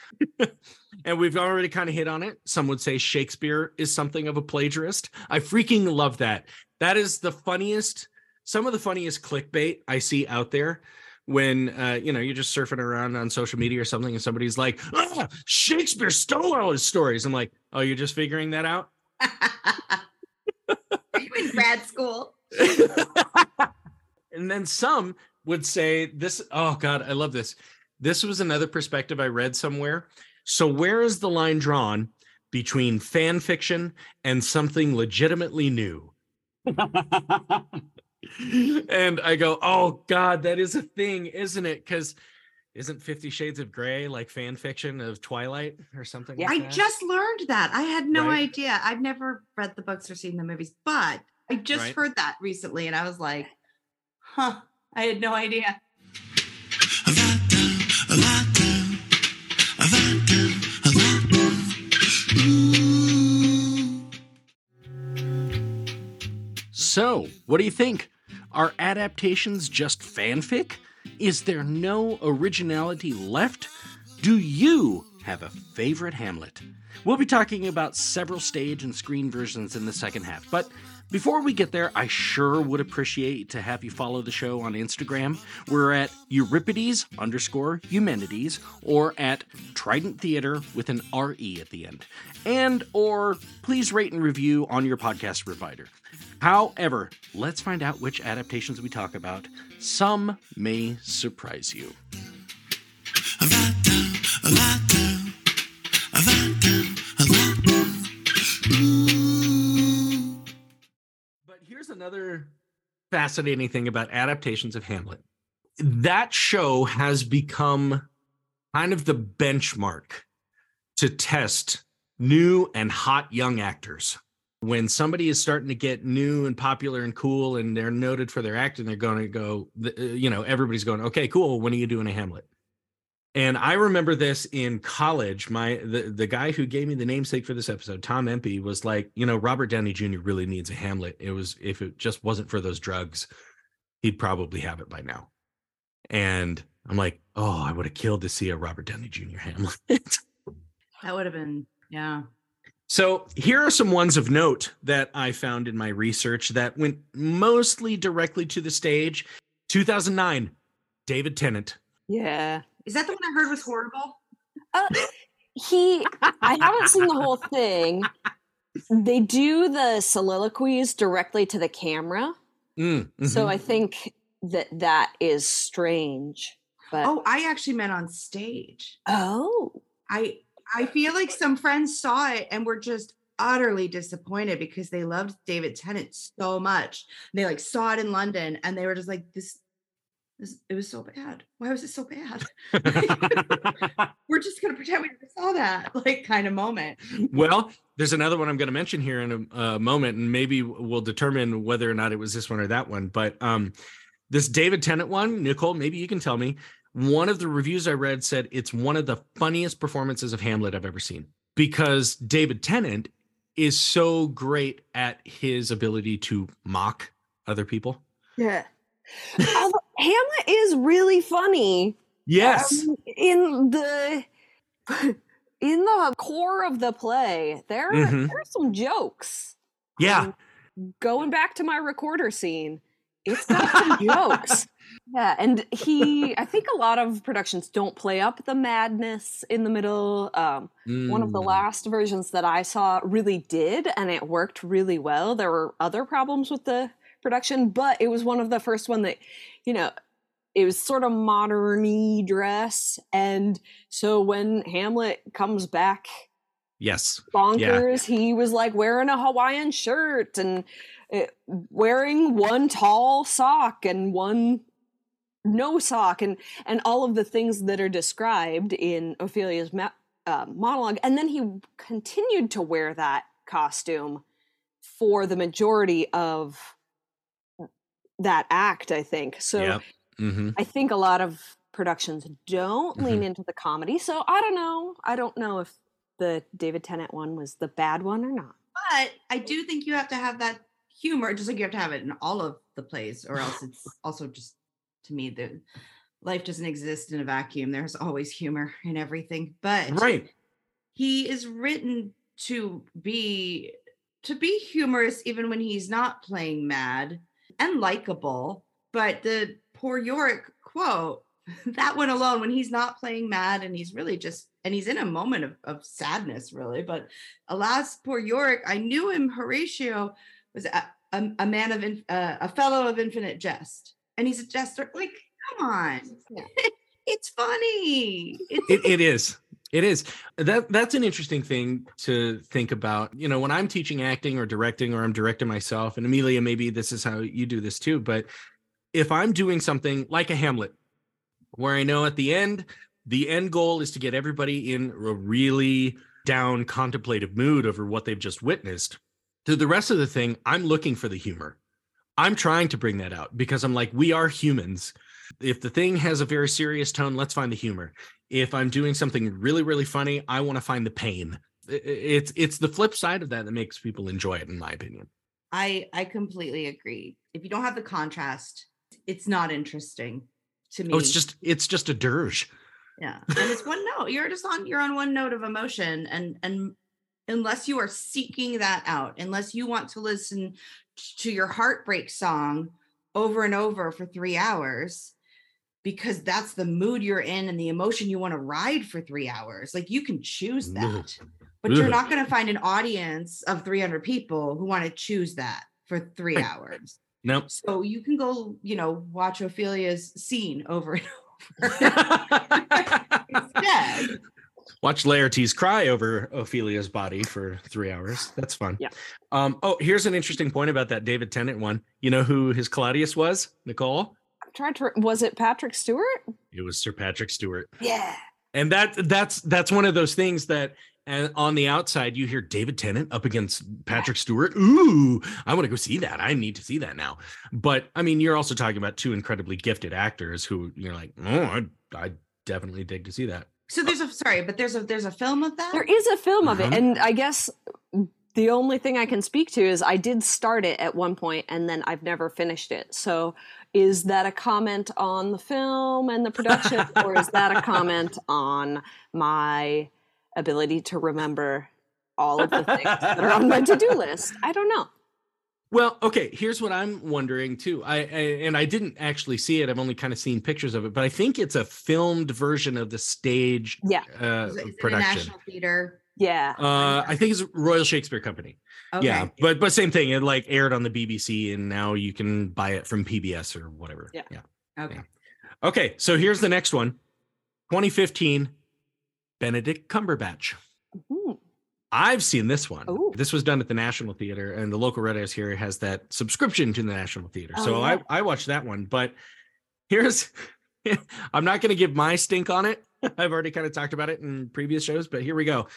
and we've already kind of hit on it. Some would say Shakespeare is something of a plagiarist. I freaking love that. That is the funniest, some of the funniest clickbait I see out there when uh, you know you're just surfing around on social media or something and somebody's like, ah, Shakespeare stole all his stories. I'm like, oh, you're just figuring that out? Are you in grad school? and then some would say this oh god i love this this was another perspective i read somewhere so where is the line drawn between fan fiction and something legitimately new and i go oh god that is a thing isn't it because isn't 50 shades of gray like fan fiction of twilight or something Yeah. like I just learned that. I had no Right. idea. I've never read the books or seen the movies, but I just Right. heard that recently and I was like, huh, I had no idea. So, what do you think? Are adaptations just fanfic? Is there no originality left? Do you have a favorite Hamlet? We'll be talking about several stage and screen versions in the second half, but before we get there, I sure would appreciate to have you follow the show on Instagram. We're at Euripides underscore Eumenides or at Trident Theatre with an RE at the end. And or please rate and review on your podcast provider. However, let's find out which adaptations we talk about. Some may surprise you. Another fascinating thing about adaptations of Hamlet. That show has become kind of the benchmark to test new and hot young actors. When somebody is starting to get new and popular and cool and they're noted for their acting, they're going to go, uh, you know, everybody's going, okay, cool. When are you doing a Hamlet? And I remember this in college. My the, the guy who gave me the namesake for this episode, Tom Empey, was like, you know, Robert Downey Jr. really needs a Hamlet. It was if it just wasn't for those drugs, he'd probably have it by now. And I'm like, oh, I would have killed to see a Robert Downey Jr. Hamlet. That would have been, yeah. So here are some ones of note that I found in my research that went mostly directly to the stage. 2009, David Tennant. Yeah. Is that the one I heard was horrible? Uh, he, I haven't seen the whole thing. They do the soliloquies directly to the camera. Mm, So mhm. I think that that is strange. But Oh, I actually meant on stage. oh, I I feel like some friends saw it and were just utterly disappointed because they loved David Tennant so much. They like saw it in London and they were just like, this, this it was so bad. Why was it so bad? we're just gonna pretend we never saw that, like kind of moment. well, there's another one I'm going to mention here in a, a moment, and maybe we'll determine whether or not it was this one or that one. But um, this David Tennant one, Nicole, maybe you can tell me. One of the reviews I read said it's one of the funniest performances of Hamlet I've ever seen because David Tennant is so great at his ability to mock other people. yeah. Hamlet is really funny. Yes. Um, in the in the core of the play, there Mhm. there are some jokes. Yeah. Um, going back to my recorder scene, it's got some jokes. Yeah, and he, I think a lot of productions don't play up the madness in the middle. Um, One of the Mm. last versions that I saw really did, and it worked really well. There were other problems with the production, but it was one of the first one that, you know, it was sort of moderny dress. And so when Hamlet comes back Yes. bonkers, he was like wearing a Hawaiian shirt and uh, wearing one tall sock and one no sock and and all of the things that are described in Ophelia's ma- uh, monologue and then he continued to wear that costume for the majority of that act I think so Yep. hmm I think a lot of productions don't Mm-hmm. lean into the comedy so I don't know I don't know if the David Tennant one was the bad one or not But I do think you have to have that humor, just like you have to have it in all of the plays, or else it's also just to me the life doesn't exist in a vacuum. There's always humor in everything. But Right. he is written to be to be humorous even when he's not playing mad and likable but the poor yorick quote that one alone when he's not playing mad and he's really just and he's in a moment of, of sadness really but alas poor yorick i knew him horatio was a, a, a man of in, uh, a fellow of infinite jest. And he's a jester like come on. Yeah. it's funny. It's it, it is it is. That that's an interesting thing to think about. You know when i'm teaching acting or directing or i'm directing myself and amelia maybe this is how you do this too but if i'm doing something like a hamlet where i know at the end the end goal is to get everybody in a really down contemplative mood over what they've just witnessed through the rest of the thing i'm looking for the humor. I'm trying to bring that out because i'm like we are humans if the thing has a very serious tone let's find the humor if i'm doing something really really funny i want to find the pain it's it's the flip side of that that makes people enjoy it in my opinion I I completely agree. If you don't have the contrast, it's not interesting to oh, me. oh it's just it's just a dirge yeah, and it's one note. You're just on you're on one note of emotion, and and unless you are seeking that out, unless you want to listen to your heartbreak song over and over for three hours because that's the mood you're in and the emotion you want to ride for three hours like you can choose that but you're not going to find an audience of 300 people who want to choose that for three Right. hours. Nope. So you can go you know watch ophelia's scene over and over instead. Watch laertes cry over ophelia's body for three hours. That's fun. Yeah. um oh here's an interesting point about that david tennant one. You know who his claudius was? Nicole I'm to was it Patrick Stewart it was sir patrick stewart yeah and that that's that's one of those things that and on the outside you hear David Tennant up against Patrick Stewart. Ooh, I want to go see that. I need to see that now. But I mean, you're also talking about two incredibly gifted actors who you're like, oh, I, I definitely dig to see that. So there's a sorry, but there's a there's a film of that. There is a film of it, Uh-huh. and I guess the only thing I can speak to is I did start it at one point, and then I've never finished it. So, is that a comment on the film and the production, or is that a comment on my ability to remember all of the things that are on my to-do list? I don't know. Well, okay. Here's what I'm wondering too. I, I and I didn't actually see it. I've only kind of seen pictures of it, but I think it's a filmed version of the stage Yeah, uh, Is it- is it a production. National Theater. Yeah. Uh, I think it's Royal Shakespeare Company. Okay. Yeah, but but same thing. It like aired on the BBC, and now you can buy it from PBS or whatever. Yeah. Yeah. Okay. Okay. So here's the next one. 2015. Benedict Cumberbatch. I've seen this one. Ooh. This was done at the National Theater, and the local Red House here has that subscription to the National Theater. Oh, so yeah. I, I watched that one. But here's, I'm not going to give my stink on it. I've already kind of talked about it in previous shows, but here we go.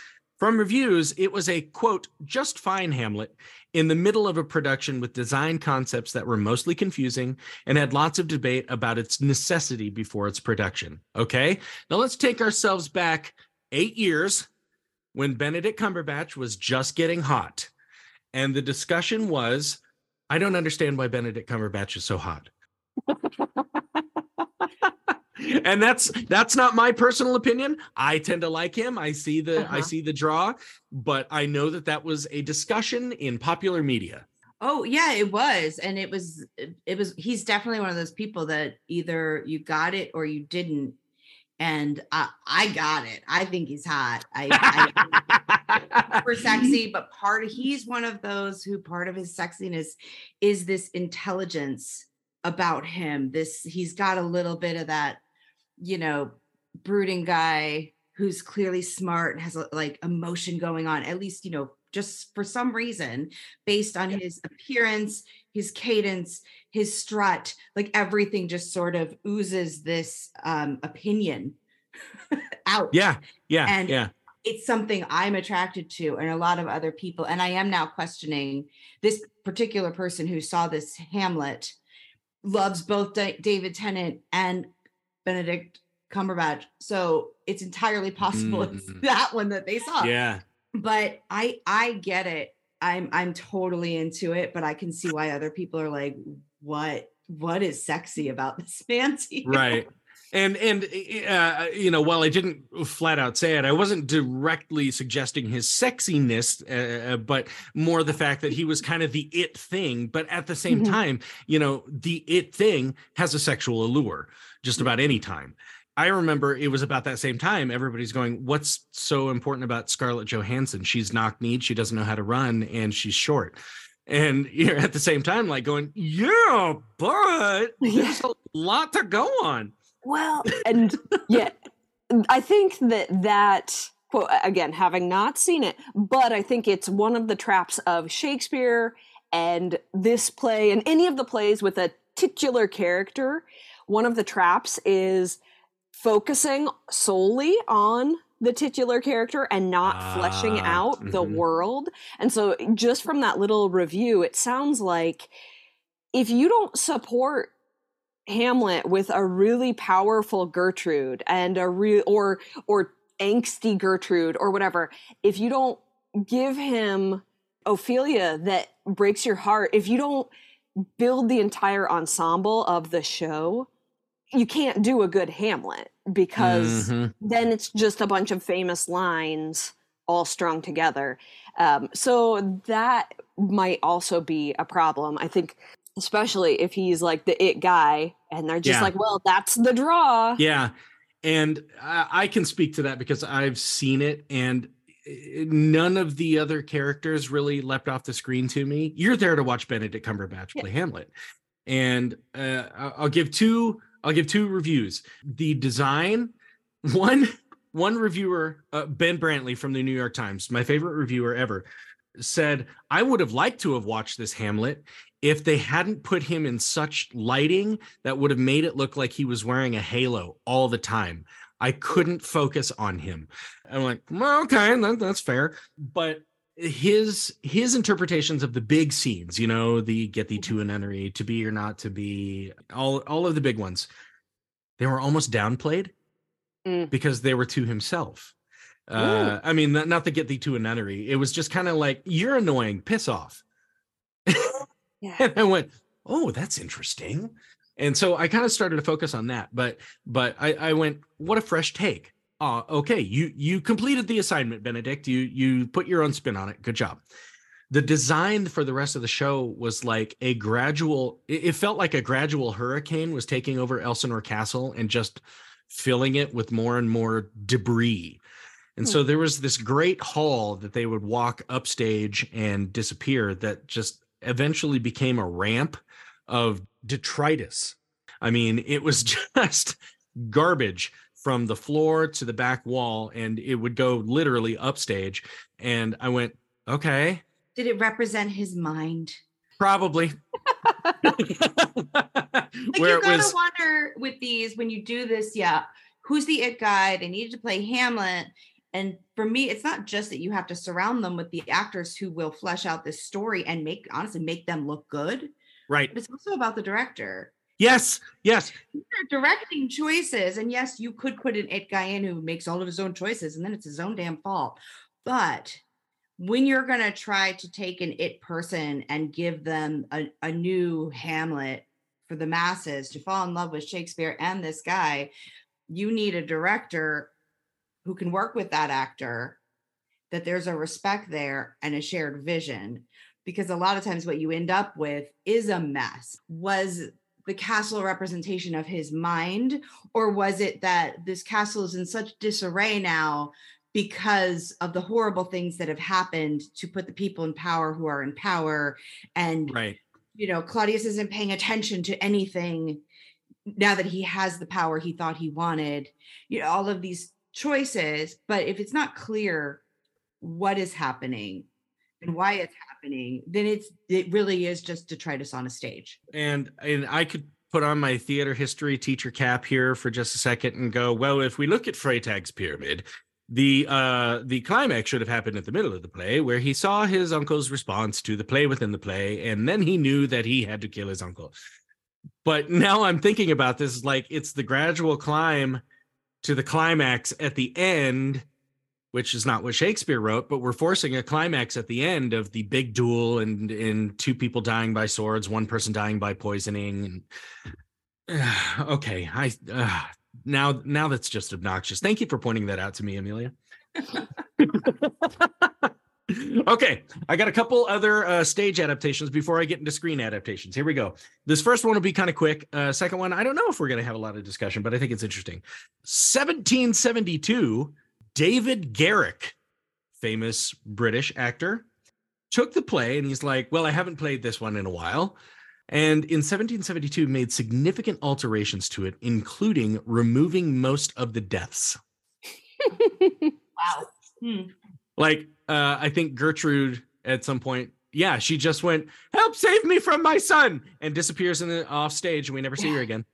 From reviews, it was a quote, just fine Hamlet in the middle of a production with design concepts that were mostly confusing and had lots of debate about its necessity before its production. Okay. Now let's take ourselves back eight years when Benedict Cumberbatch was just getting hot. And the discussion was I don't understand why Benedict Cumberbatch is so hot. and that's that's not my personal opinion. I tend to like him. I see the I Uh-huh. see the draw, but I know that that was a discussion in popular media. Oh yeah, it was, and it was it was. He's definitely one of those people that either you got it or you didn't. And I I got it. I think he's hot. I, I super sexy, but part he's one of those who part of his sexiness is this intelligence about him. This he's got a little bit of that, you know, brooding guy who's clearly smart and has a, like emotion going on. At least you know, just for some reason, based on Yeah. his appearance, his cadence, his strut, like everything just sort of oozes this um opinion out yeah, yeah, And- yeah. it's something I'm attracted to, and a lot of other people. And I am now questioning this particular person who saw this Hamlet loves both Da- David Tennant and Benedict Cumberbatch. So it's entirely possible it's Mm. that one that they saw. Yeah. But I I get it. I'm I'm totally into it, but I can see why other people are like, what what is sexy about this fancy? right and and uh, you know while i didn't flat out say it i wasn't directly suggesting his sexiness uh, but more the fact that he was kind of the it thing but at the same Mhm. time you know the it thing has a sexual allure just about any time I remember it was about that same time. Everybody's going, "What's so important about Scarlett Johansson? She's knock-kneed, she doesn't know how to run, and she's short." And you're at the same time like going, "Yeah, but there's a lot to go on." Well, and yeah, I think that that quote again, having not seen it, but I think it's one of the traps of Shakespeare and this play and any of the plays with a titular character. One of the traps is focusing solely on the titular character and not fleshing Ah, out the mhm. world. And so, just from that little review, it sounds like if you don't support Hamlet with a really powerful Gertrude and a real or or angsty Gertrude or whatever, if you don't give him Ophelia that breaks your heart, if you don't build the entire ensemble of the show, you can't do a good Hamlet because Mhm. then it's just a bunch of famous lines all strung together. Um, so that might also be a problem. I think, especially if he's like the it guy and they're just Yeah. like, well, that's the draw. Yeah. And I, I can speak to that because I've seen it and eh, none of the other characters really leapt off the screen to me. You're there to watch Benedict Cumberbatch Yeah. play Hamlet. And uh, I'll give two I'll give two reviews. The design, one one reviewer, uh, Ben Brantley from the New York Times, my favorite reviewer ever, said, "I would have liked to have watched this Hamlet if they hadn't put him in such lighting that would have made it look like he was wearing a halo all the time. I couldn't focus on him. I'm like, well, okay, that, that's fair. But his his interpretations of the big scenes, you know, the get thee to an nunnery, to be or not to be, all all of the big ones, they were almost downplayed Mm. because they were to himself. Uh, I mean, not, not to get thee to a nunnery. It was just kind of like, you're annoying, piss off. Yeah. and I went, oh, that's interesting. And so I kind of started to focus on that. But but I, I went, what a fresh take. Uh, okay, you you completed the assignment, Benedict. You you put your own spin on it. Good job. The design for the rest of the show was like a gradual, it, it felt like a gradual hurricane was taking over Elsinore Castle and just filling it with more and more debris. And so there was this great hall that they would walk upstage and disappear that just eventually became a ramp of detritus. I mean, it was just garbage from the floor to the back wall, and it would go literally upstage. And I went, okay, Did it represent his mind? probably. Like Where you gotta was, wonder with these when you do this, yeah, who's the it guy? They needed to play Hamlet. And for me, it's not just that you have to surround them with the actors who will flesh out this story and make honestly make them look good, right. but it's also about the director. Yes, yes. These are directing choices. And yes, you could put an it guy in who makes all of his own choices, and then it's his own damn fault. But when you're going to try to take an it person and give them a, a new Hamlet for the masses to fall in love with Shakespeare and this guy, you need a director who can work with that actor, that there's a respect there and a shared vision. Because a lot of times, what you end up with is a mess. Was the castle representation of his mind, or was it that this castle is in such disarray now because of the horrible things that have happened to put the people in power who are in power? And Right. you know claudius isn't paying attention to anything now that he has the power he thought he wanted. You know all of these choices. But if it's not clear what is happening and why it's happening then it's it really is just detritus on a stage and and I could put on my theater history teacher cap here for just a second and go, well, if we look at Freytag's pyramid, the uh the climax should have happened at the middle of the play where he saw his uncle's response to the play within the play and then he knew that he had to kill his uncle. But now I'm thinking about this like it's the gradual climb to the climax at the end which is not what Shakespeare wrote, but we're forcing a climax at the end of the big duel and and two people dying by swords, one person dying by poisoning. And okay, I uh, now now that's just obnoxious. Thank you for pointing that out to me, Amelia. okay, I got a couple other uh, stage adaptations before I get into screen adaptations. Here we go. This first one will be kind of quick. Uh, second one, I don't know if we're going to have a lot of discussion, but I think it's interesting. 1772, David Garrick, famous British actor, took the play and he's like, Well, I haven't played this one in a while. And in 1772, made significant alterations to it, including removing most of the deaths. wow Hmm. Like, uh, I think Gertrude at some point, yeah, she just went, "Help save me from my son," and disappears in the off stage, and we never see her again.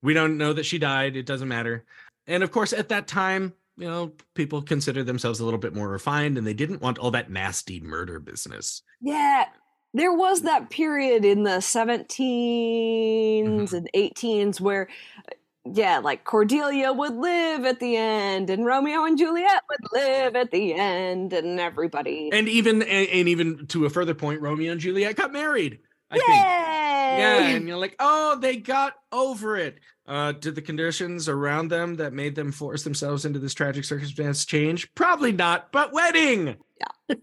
We don't know that she died. It doesn't matter. And of course, at that time, you know, people considered themselves a little bit more refined, and they didn't want all that nasty murder business. Yeah, there was that period in the mm-hmm. 17s and 18s where, yeah, like Cordelia would live at the end, and Romeo and Juliet would live at the end, and everybody. And even and, and even to a further point, Romeo and Juliet got married. I Yay! think. Yeah, and you're like, oh, they got over it. Uh, did the conditions around them that made them force themselves into this tragic circumstance change? Probably not, but wedding. Yeah.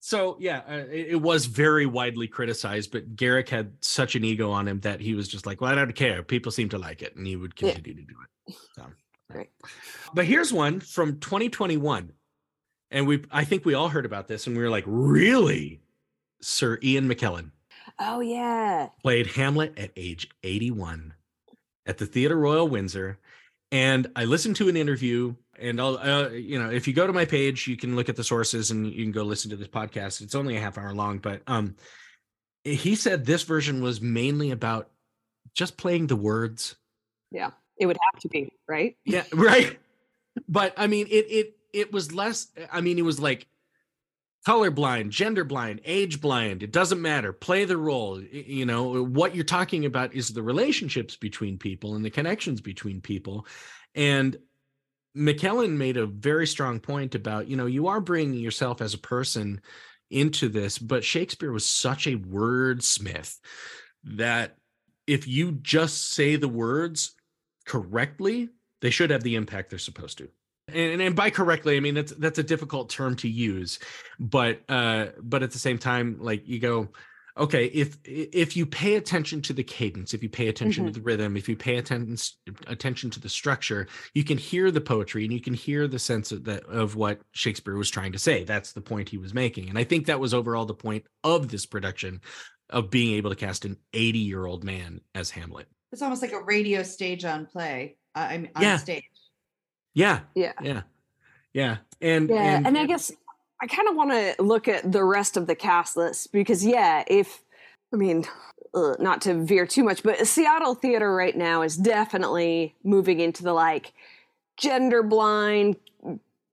so yeah, uh, it, it was very widely criticized, but Garrick had such an ego on him that he was just like, well, I don't care. People seem to like it, and he would Yeah. continue to do it. So, Right. But here's one from 2021, and we I think we all heard about this, and we were like, really? Sir Ian McKellen Oh yeah. played Hamlet at age 81 at the Theatre Royal Windsor. And I listened to an interview, and I'll, uh, you know, if you go to my page, you can look at the sources and you can go listen to this podcast. It's only a half hour long, but um, he said this version was mainly about just playing the words. Yeah. It would have to be, right? Yeah, right. But I mean, it it it was less. I mean, it was like colorblind, gender blind, age blind. It doesn't matter. Play the role. You know what you're talking about is the relationships between people and the connections between people. And McKellen made a very strong point about you know you are bringing yourself as a person into this, but Shakespeare was such a wordsmith that if you just say the words correctly, they should have the impact they're supposed to. And, and by correctly, I mean that's that's a difficult term to use, but uh, but at the same time, like you go, okay, if if you pay attention to the cadence, if you pay attention to the rhythm, if you pay attention attention to the structure, you can hear the poetry and you can hear the sense of that of what Shakespeare was trying to say. That's the point he was making, and I think that was overall the point of this production, of being able to cast an 80 year old man as Hamlet. It's almost like a radio stage on play. Uh, I mean, on Yeah. stage. Yeah, Yeah. yeah, yeah, and Yeah, and, I guess I kind of want to look at the rest of the cast list because, yeah, if I mean, uh, not to veer too much, but Seattle theater right now is definitely moving into the like gender blind,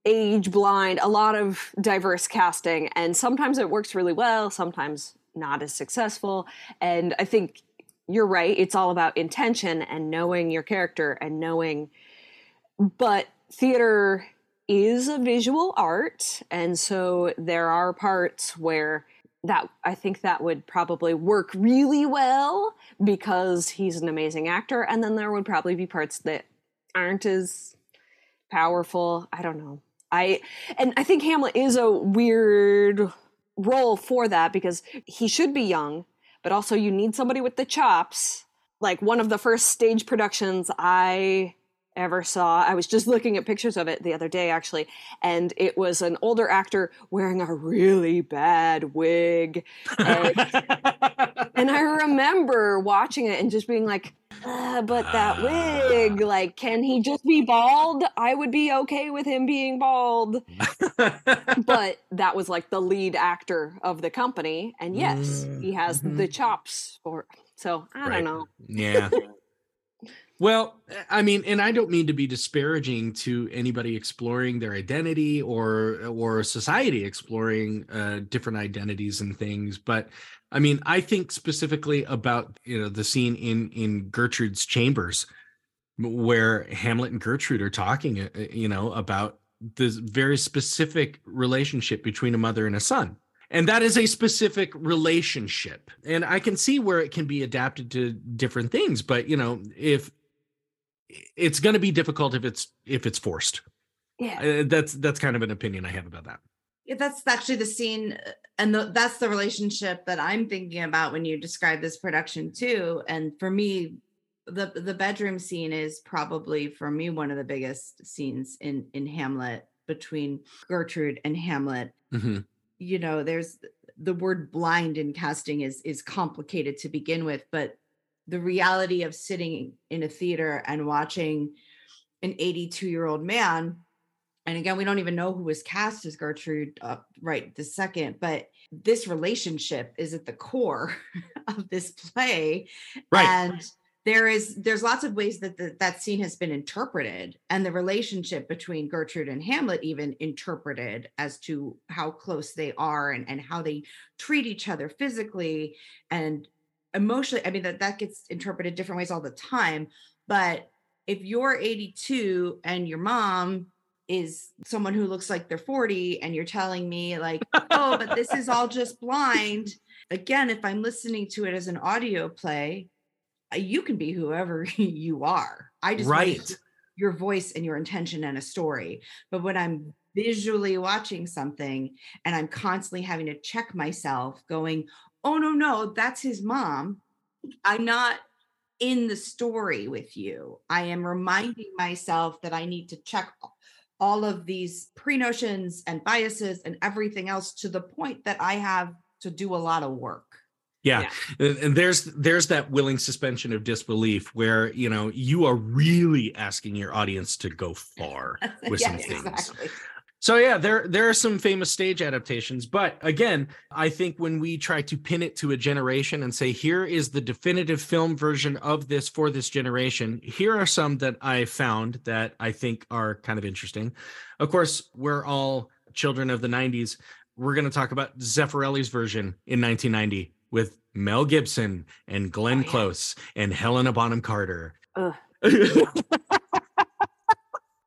age blind, a lot of diverse casting, and sometimes it works really well, sometimes not as successful. And I think you're right; it's all about intention and knowing your character and knowing but theater is a visual art and so there are parts where that i think that would probably work really well because he's an amazing actor and then there would probably be parts that aren't as powerful. I don't know. I and i think hamlet is a weird role for that because he should be young but also you need somebody with the chops. Like one of the first stage productions i ever saw. I was just looking at pictures of it the other day, actually, and it was an older actor wearing a really bad wig. And, and I remember watching it and just being like, "Uh, but that wig, like, can he just be bald? I would be okay with him being bald. But that was like the lead actor of the company. And yes, he has the chops for. So I Right. don't know. yeah. Well, I mean, and I don't mean to be disparaging to anybody exploring their identity or or society exploring uh, different identities and things, but I mean, I think specifically about you know the scene in in Gertrude's chambers where Hamlet and Gertrude are talking, uh, you know, about this very specific relationship between a mother and a son. And that is a specific relationship. And I can see where it can be adapted to different things, but you know, if it's going to be difficult if it's if it's forced. Yeah. Uh, that's that's kind of an opinion I have about that. Yeah, that's actually the scene, uh, and the, that's the relationship that I'm thinking about when you describe this production too. And for me, the the bedroom scene is probably for me one of the biggest scenes in in Hamlet between Gertrude and Hamlet. Mhm. You know, there's the word blind in casting is is complicated to begin with, but the reality of sitting in a theater and watching an 82 year old man and again we don't even know who was cast as gertrude uh, right this second but this relationship is at the core of this play Right. and there is there's lots of ways that the, that scene has been interpreted and the relationship between gertrude and hamlet even interpreted as to how close they are and, and how they treat each other physically and emotionally i mean that that gets interpreted different ways all the time but if you're 82 and your mom is someone who looks like they're 40 and you're telling me like oh but this is all just blind again if i'm listening to it as an audio play uh, you can be whoever you are i just Right. your voice and your intention and a story but when i'm visually watching something and i'm constantly having to check myself going oh no no that's his mom i'm not in the story with you i am reminding myself that i need to check all of these pre-notions and biases and everything else to the point that i have to do a lot of work Yeah. And and there's there's that willing suspension of disbelief where, you know, you are really asking your audience to go far with some things. exactly. So yeah, there there are some famous stage adaptations, but again, I think when we try to pin it to a generation and say here is the definitive film version of this for this generation, here are some that I found that I think are kind of interesting. Of course, we're all children of the 90s. We're going to talk about Zeffirelli's version in 1990 with Mel Gibson and Glenn Oh, yeah. Close and Helena Bonham Carter.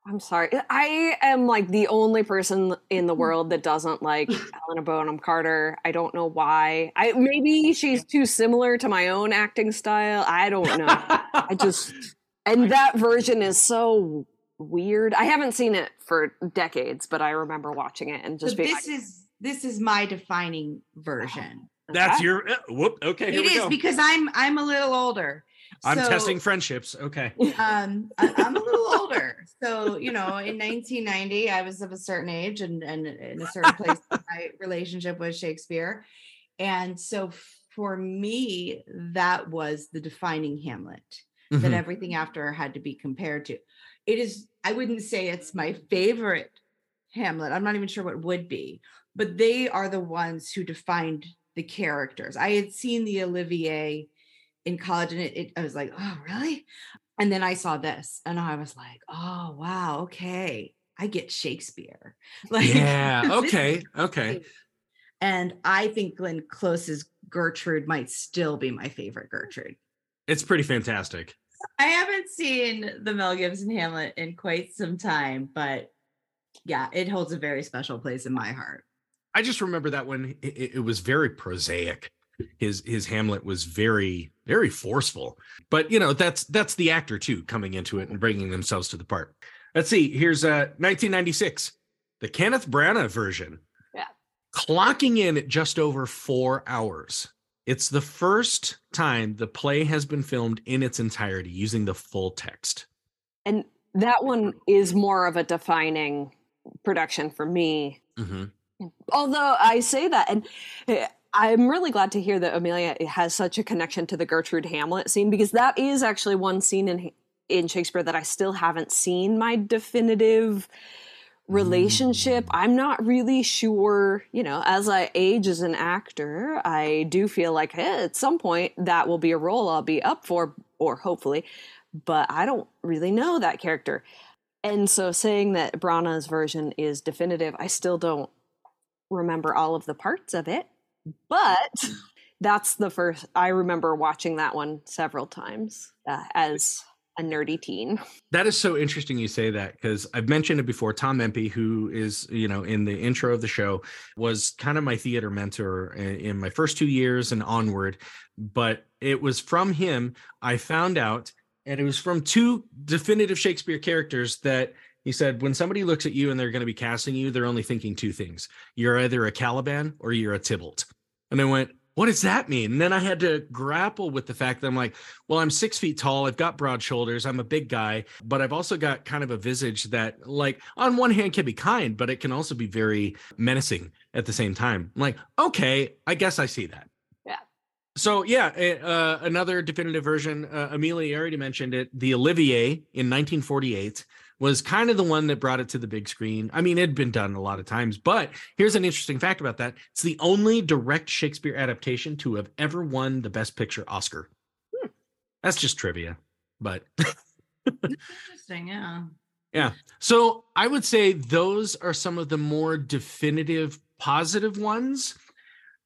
Ugh. I'm sorry. I am like the only person in the world that doesn't like Helena Bonham Carter. I don't know why. I maybe she's too similar to my own acting style. I don't know. I just and that version is so weird. I haven't seen it for decades, but I remember watching it and just But being this is this is my defining version. That's "Okay." your uh, whoop. Okay, here It we is go. because I'm I'm a little older. I'm So, testing friendships. Okay. Um, I, I'm a little older, so you know, in 1990, I was of a certain age and and in a certain place my relationship with Shakespeare, and so for me, that was the defining Hamlet that Mhm. everything after had to be compared to. It is, I wouldn't say it's my favorite Hamlet. I'm not even sure what would be, but they are the ones who defined the characters. I had seen the Olivier in college and it, it I was like, oh, really? And then I saw this and I was like, oh, wow, okay. I get Shakespeare. Like, yeah. Okay. Okay. And I think Glenn Close's Gertrude might still be my favorite Gertrude. It's pretty fantastic. I haven't seen the Mel Gibson Hamlet in quite some time, but yeah, it holds a very special place in my heart. I just remember that when it, it- it was very prosaic. His his Hamlet was very very forceful. But you know that's that's the actor too coming into it and bringing themselves to the part. Let's see. Here's uh 1996, the Kenneth Branagh version. Yeah. Clocking in at just over four hours. It's the first time the play has been filmed in its entirety using the full text. and that one is more of a defining production for me Mhm. although I say that, and eh, I'm really glad to hear that Amelia has such a connection to the Gertrude Hamlet scene because that is actually one scene in in Shakespeare that I still haven't seen my definitive relationship. Mm. I'm not really sure, you know, as I age as an actor, I do feel like hey, at some point that will be a role I'll be up for, or hopefully, but I don't really know that character. And so saying that Branagh's version is definitive, I still don't remember all of the parts of it, but that's the first I remember watching that one several times uh, as a nerdy teen. That is so interesting you say that because I've mentioned it before. Tom Empey, who is, you know, in the intro of the show, was kind of my theater mentor in, in my first two years and onward. But it was from him I found out, and it was from two definitive Shakespeare characters that he said, when somebody looks at you and they're going to be casting you, they're only thinking two things. You're either a Caliban or you're a Tybalt. And I went, what does that mean? And then I had to grapple with the fact that I'm like, well, I'm six feet tall. I've got broad shoulders. I'm a big guy, but I've also got kind of a visage that, like, on one hand can be kind, but it can also be very menacing at the same time. I'm like, okay, I guess I see that. Yeah. So yeah, uh, another definitive version. Uh, Amelia already mentioned it. The Olivier in 1948 was kind of the one that brought it to the big screen. I mean, it had been done a lot of times, but here's an interesting fact about that: it's the only direct Shakespeare adaptation to have ever won the Best Picture Oscar. Hmm. That's just trivia, but Interesting, yeah. yeah. So I would say those are some of the more definitive positive ones.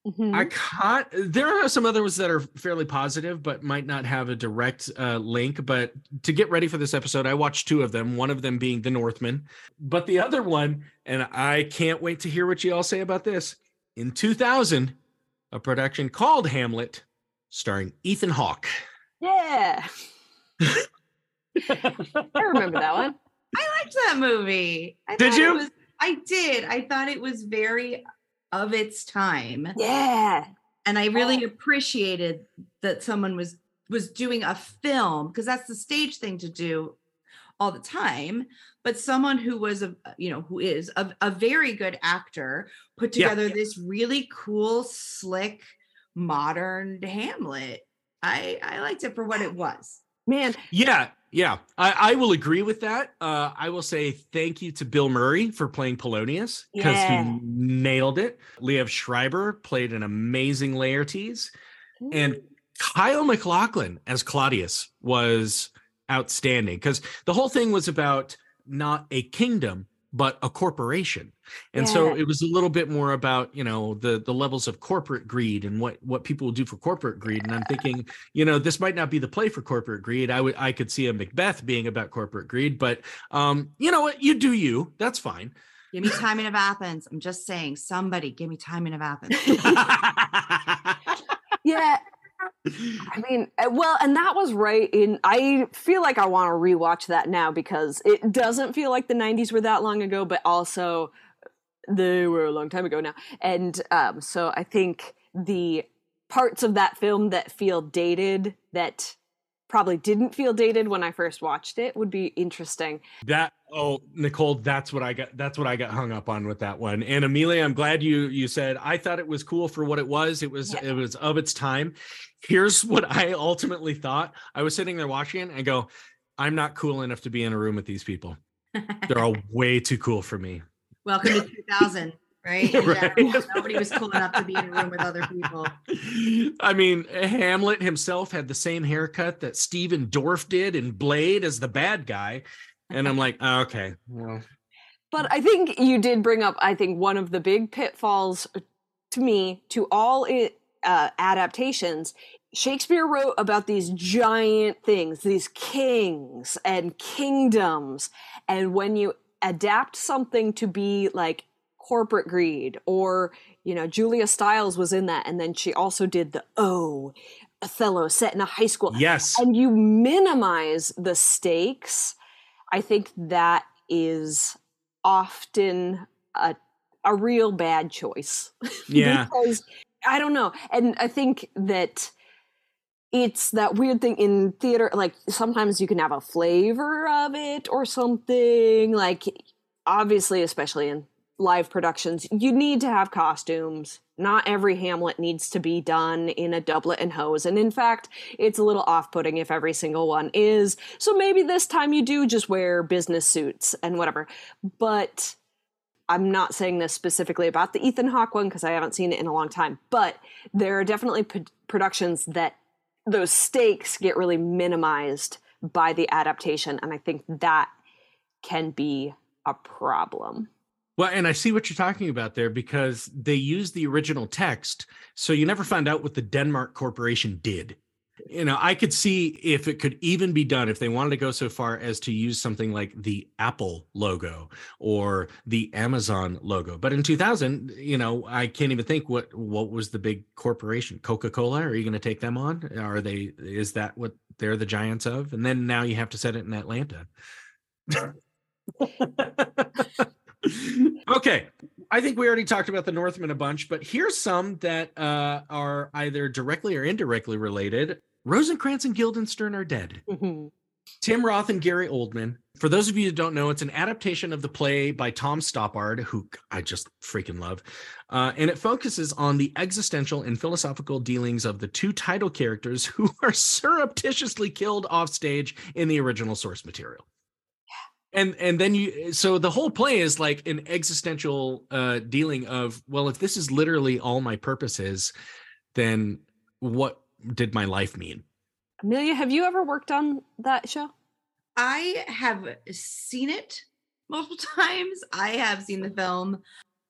Mhm. I can't. There are some other ones that are fairly positive, but might not have a direct uh, link. But to get ready for this episode, I watched two of them. One of them being The Northman, but the other one, and I can't wait to hear what you all say about this. In 2000, a production called Hamlet, starring Ethan Hawke. yeah, I remember that one. I liked that movie. I Did thought it you? was- I did. I thought it was very of its time. Yeah, and I really Oh. appreciated that someone was was doing a film because that's the stage thing to do all the time but someone who was a you know who is a, a very good actor put Yeah. together this really cool slick modern hamlet i i liked it for what it was Man, Yeah, yeah, I, I will agree with that. Uh, I will say thank you to Bill Murray for playing Polonius because Yeah. he nailed it. Liev Schreiber played an amazing Laertes, and Kyle MacLachlan as Claudius was outstanding because the whole thing was about not a kingdom but a corporation. And so it was a little bit more about you know the the levels of corporate greed and what what people will do for corporate greed. And i'm thinking you know this might not be the play for corporate greed. I would i could see a macbeth being about corporate greed but um you know what? You do you. That's fine. Give me Timon of Athens. I'm just saying, somebody give me Timon of Athens. yeah. I mean, uh, well, and that was right in. I feel like I want to rewatch that now because it doesn't feel like the '90s were that long ago, but also they were a long time ago now. And um, so I think the parts of that film that feel dated, that probably didn't feel dated when I first watched it, would be interesting. That oh Nicole, that's what I got. That's what I got hung up on with that one. And Amelia, I'm glad you you said I thought it was cool for what it was. It was Yeah. it was of its time. Here's what I ultimately thought. I was sitting there watching it and I go, I'm not cool enough to be in a room with these people. They're all way too cool for me. Welcome to 2000, right? In Right. Nobody was cool enough to be in a room with other people. I mean, Hamlet himself had the same haircut that Stephen Dorff did in Blade as the bad guy. And I'm like, "Oh, okay, well, But I think you did bring up, I think, one of the big pitfalls uh, to me to all it, uh, adaptations. Shakespeare wrote about these giant things, these kings and kingdoms. And when you adapt something to be like corporate greed, or, you know, Julia Stiles was in that, and then she also did the O, Othello set in a high school yes. and you minimize the stakes, I think that is often a a real bad choice. Yeah. because I don't know. And I think that it's that weird thing in theater like sometimes you can have a flavor of it or something like obviously especially in live productions you need to have costumes. Not every hamlet needs to be done in a doublet and hose. And in fact it's a little off-putting if every single one is. So maybe this time you do just wear business suits and whatever. But i'm not saying this specifically about the ethan hawke one because i haven't seen it in a long time. But there are definitely p- productions that those stakes get really minimized by the adaptation. And i think that can be a problem Well, and I see what you're talking about there because they used the original text, so you never found out what the Denmark Corporation did. You know, I could see if it could even be done if they wanted to go so far as to use something like the Apple logo or the Amazon logo. But in 2000, you know, I can't even think what what was the big corporation, Coca-Cola. Are you going to take them on? Are they? Is that what they're the giants of? And then now you have to set it in Atlanta. okay. I think we already talked about the Northman a bunch, but here's some that uh, are either directly or indirectly related. Rosencrantz and Guildenstern are dead. Tim Roth and Gary Oldman. For those of you who don't know, it's an adaptation of the play by Tom Stoppard, who I just freaking love. Uh, and it focuses on the existential and philosophical dealings of the two title characters who are surreptitiously killed offstage in the original source material. And and then you so the whole play is like an existential uh dealing of well if this is literally all my purpose is then what did my life mean? amelia have you ever worked on that show I have seen it multiple times. I have seen the film,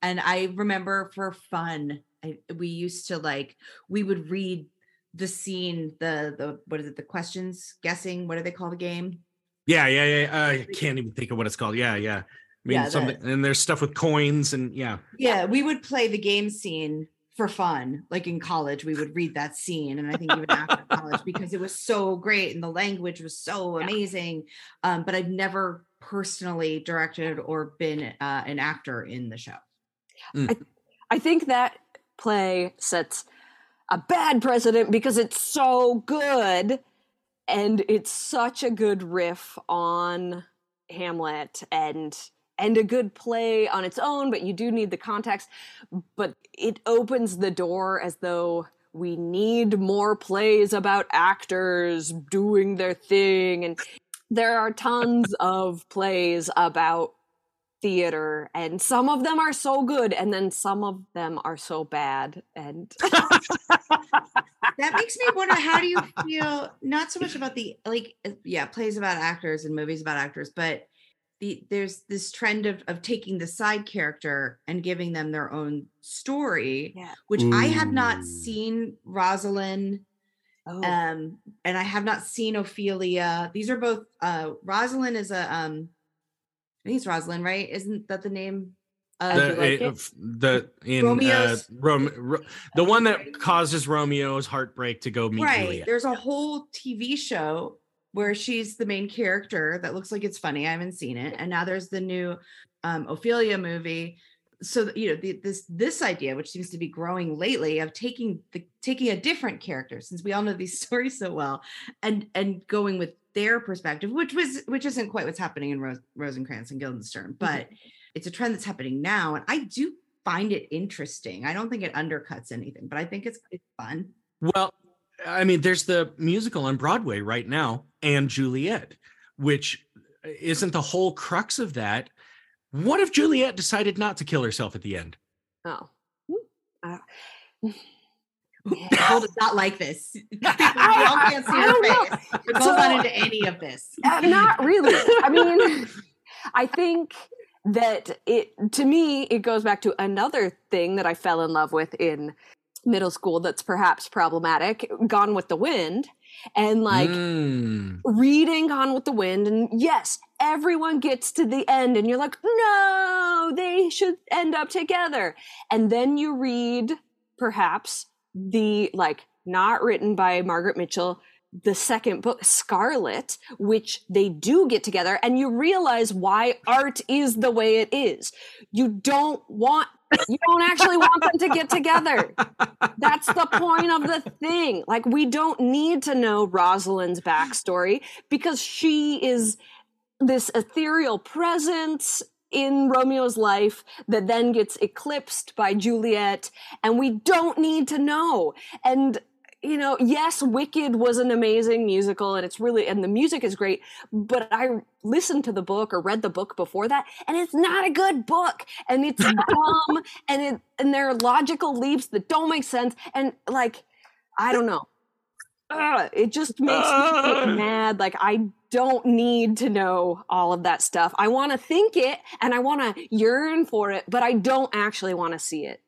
and I remember for fun, I, we used to like we would read the scene, the the what is it, the questions, guessing. What do they call the game? Yeah, yeah, yeah. I can't even think of what it's called. Yeah, yeah. I mean, Yeah, the- something, and there's stuff with coins and yeah. Yeah, we would play the game scene for fun. Like in college, we would read that scene, and I think even after college because it was so great and the language was so Yeah. amazing. Um, but I've never personally directed or been uh, an actor in the show. I think that play sets a bad precedent because it's so good and it's such a good riff on Hamlet and and a good play on its own but you do need the context. But it opens the door as though we need more plays about actors doing their thing and there are tons of plays about theater and some of them are so good and then some of them are so bad and that makes me wonder how do you feel not so much about the like uh, yeah plays about actors and movies about actors but the there's this trend of of taking the side character and giving them their own story yeah. which i have not seen rosalind oh. um and i have not seen ophelia. These are both uh rosalind is a um i think it's rosalind right? Isn't that the name Uh, of the, like eh, of the in uh, Rome, Ro- the one that causes Romeo's heartbreak to go meet right. Juliet. there's a whole tv show where she's the main character that looks like it's funny. I haven't seen it. And now there's the new um, ophelia movie. So you know the, this this idea which seems to be growing lately of taking the taking a different character since we all know these stories so well and and going with their perspective which was which isn't quite what's happening in Rose, rosencrantz and guildenstern but it's a trend that's happening now and i do find it interesting. I don't think it undercuts anything but i think it's, it's fun. Well, I mean, there's the musical on Broadway right now, and Juliet, which isn't the whole crux of that. What if Juliet decided not to kill herself at the end? oh. Uh, Nicole does not like this. People I- can't see I her don't know. face. Nicole's So- not into any of this. Uh, not really. I mean, I think that it, to me, it goes back to another thing that I fell in love with in middle school that's perhaps problematic Gone with the Wind. And like Mm. reading Gone with the Wind, and yes, everyone gets to the end, and you're like, no, they should end up together. And then you read perhaps the like not written by Margaret Mitchell the second book Scarlett which they do get together and you realize why art is the way it is. You don't want you don't actually want them to get together. That's the point of the thing. Like we don't need to know Rosalind's backstory because she is this ethereal presence in Romeo's life that then gets eclipsed by Juliet, and we don't need to know. And you know, yes, Wicked was an amazing musical, and it's really and the music is great. But I listened to the book or read the book before that, and it's not a good book, and it's dumb, and it and there are logical leaps that don't make sense, and like I don't know. Ugh, it just makes me Ugh. mad. Like I don't need to know all of that stuff. I want to think it and I want to yearn for it, but I don't actually want to see it.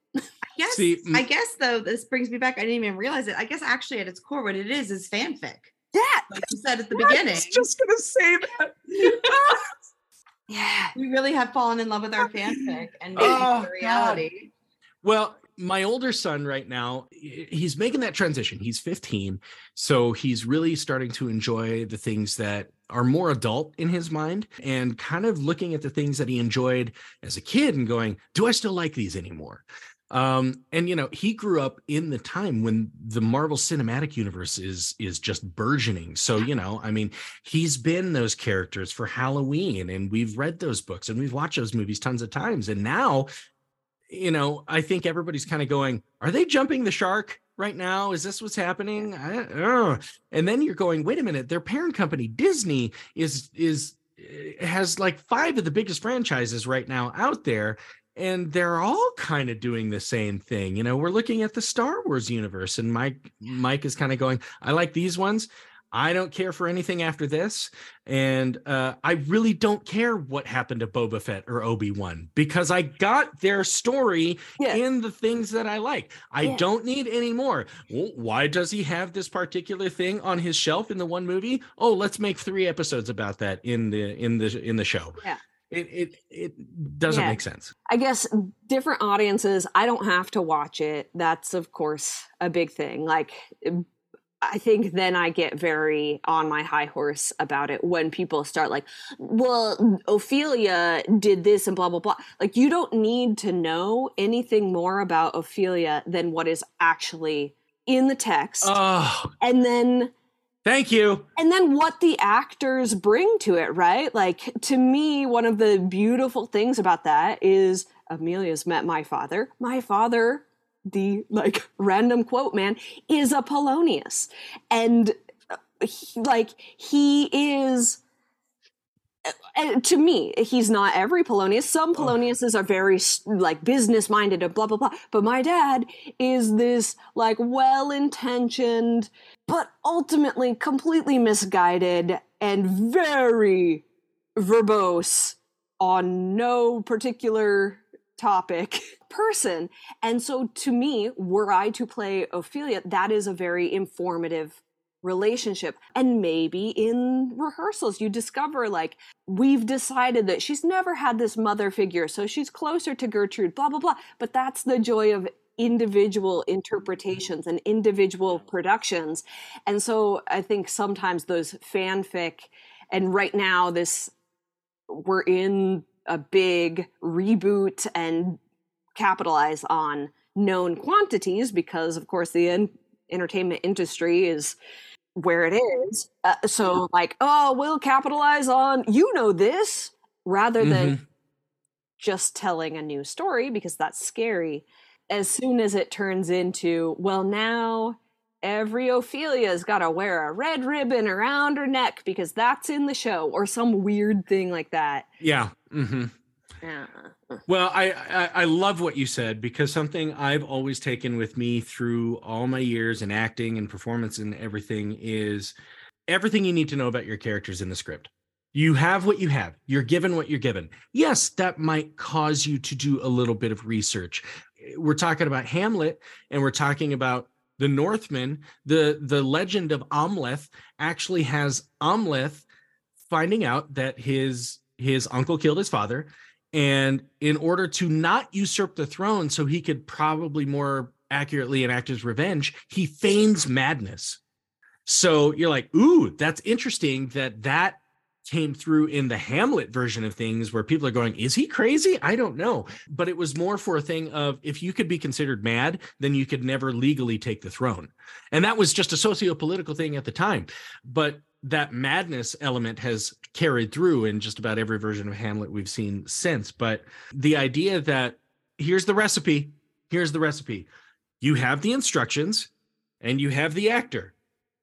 Yes, See, mm. I m- guess though this brings me back. I didn't even realize it. I guess actually at its core, what it is is fanfic. Yeah, Like you said at the beginning, I was just gonna say that. yeah. we really have fallen in love with our fanfic and made Oh, it a reality. Well, my older son right now, he's making that transition. He's 15, so he's really starting to enjoy the things that are more adult in his mind and kind of looking at the things that he enjoyed as a kid and going, "Do I still like these anymore?" Um, and you know, he grew up in the time when the Marvel Cinematic Universe is is just burgeoning. So, you know, I mean, he's been those characters for Halloween and we've read those books and we've watched those movies tons of times. And now you know, I think everybody's kind of going, are they jumping the shark right now? Is this what's happening? I. And then you're going, wait a minute, their parent company, Disney, is is eh, has like five of the biggest franchises right now out there. And they're all kind of doing the same thing. You know, we're looking at the Star Wars universe, and Mike Mike is kind of going, I like these ones. I don't care for anything after this. And uh, I really don't care what happened to Boba Fett or Obi Wan because I got their story Yeah. in the things that I like. I Yeah. don't need any more. Well, why does he have this particular thing on his shelf in the one movie? Oh, let's make three episodes about that in the in the in the show. Yeah. It it it doesn't Yeah. make sense. I guess different audiences, I don't have to watch it. That's, of course, a big thing. Like, I think then I get very on my high horse about it when people start like, well, Ophelia did this and blah, blah, blah. Like, you don't need to know anything more about Ophelia than what is actually in the text. Oh, and then thank you. and then what the actors bring to it, right? Like to me, one of the beautiful things about that is Amelia's met my father. My father the like random quote man is a Polonius, and uh, he, like he is. uh, to me, he's not every Polonius. Some Poloniuses are very like business minded and blah blah blah. But my dad is this like well intentioned, but ultimately completely misguided and very verbose on no particular topic person. And so to me, were I to play Ophelia, that is a very informative relationship. And maybe in rehearsals, you discover like, we've decided that she's never had this mother figure, so she's closer to Gertrude, blah, blah, blah. But that's the joy of individual interpretations and individual productions. And so I think sometimes those fanfic, and right now, this we're in a big reboot and capitalize on known quantities because of course the en- entertainment industry is where it is. Uh, so like oh we'll capitalize on you know this rather than just telling a new story because that's scary. As soon as it turns into well now every ophelia's got to wear a red ribbon around her neck because that's in the show or some weird thing like that Yeah. hmm yeah. Well, I, I I love what you said because something I've always taken with me through all my years in acting and performance and everything is everything you need to know about your characters in the script. You have what you have. You're given what you're given. Yes, that might cause you to do a little bit of research. We're talking about Hamlet and we're talking about the Northman. The the legend of Amleth actually has Amleth finding out that his his uncle killed his father and in order to not usurp the throne so he could probably more accurately enact his revenge he feigns madness so you're like ooh that's interesting that that came through in the hamlet version of things where people are going is he crazy i don't know but it was more for a thing of if you could be considered mad then you could never legally take the throne and that was just a socio-political thing at the time but that madness element has carried through in just about every version of Hamlet we've seen since. But the idea that here's the recipe, here's the recipe. You have the instructions and you have the actor.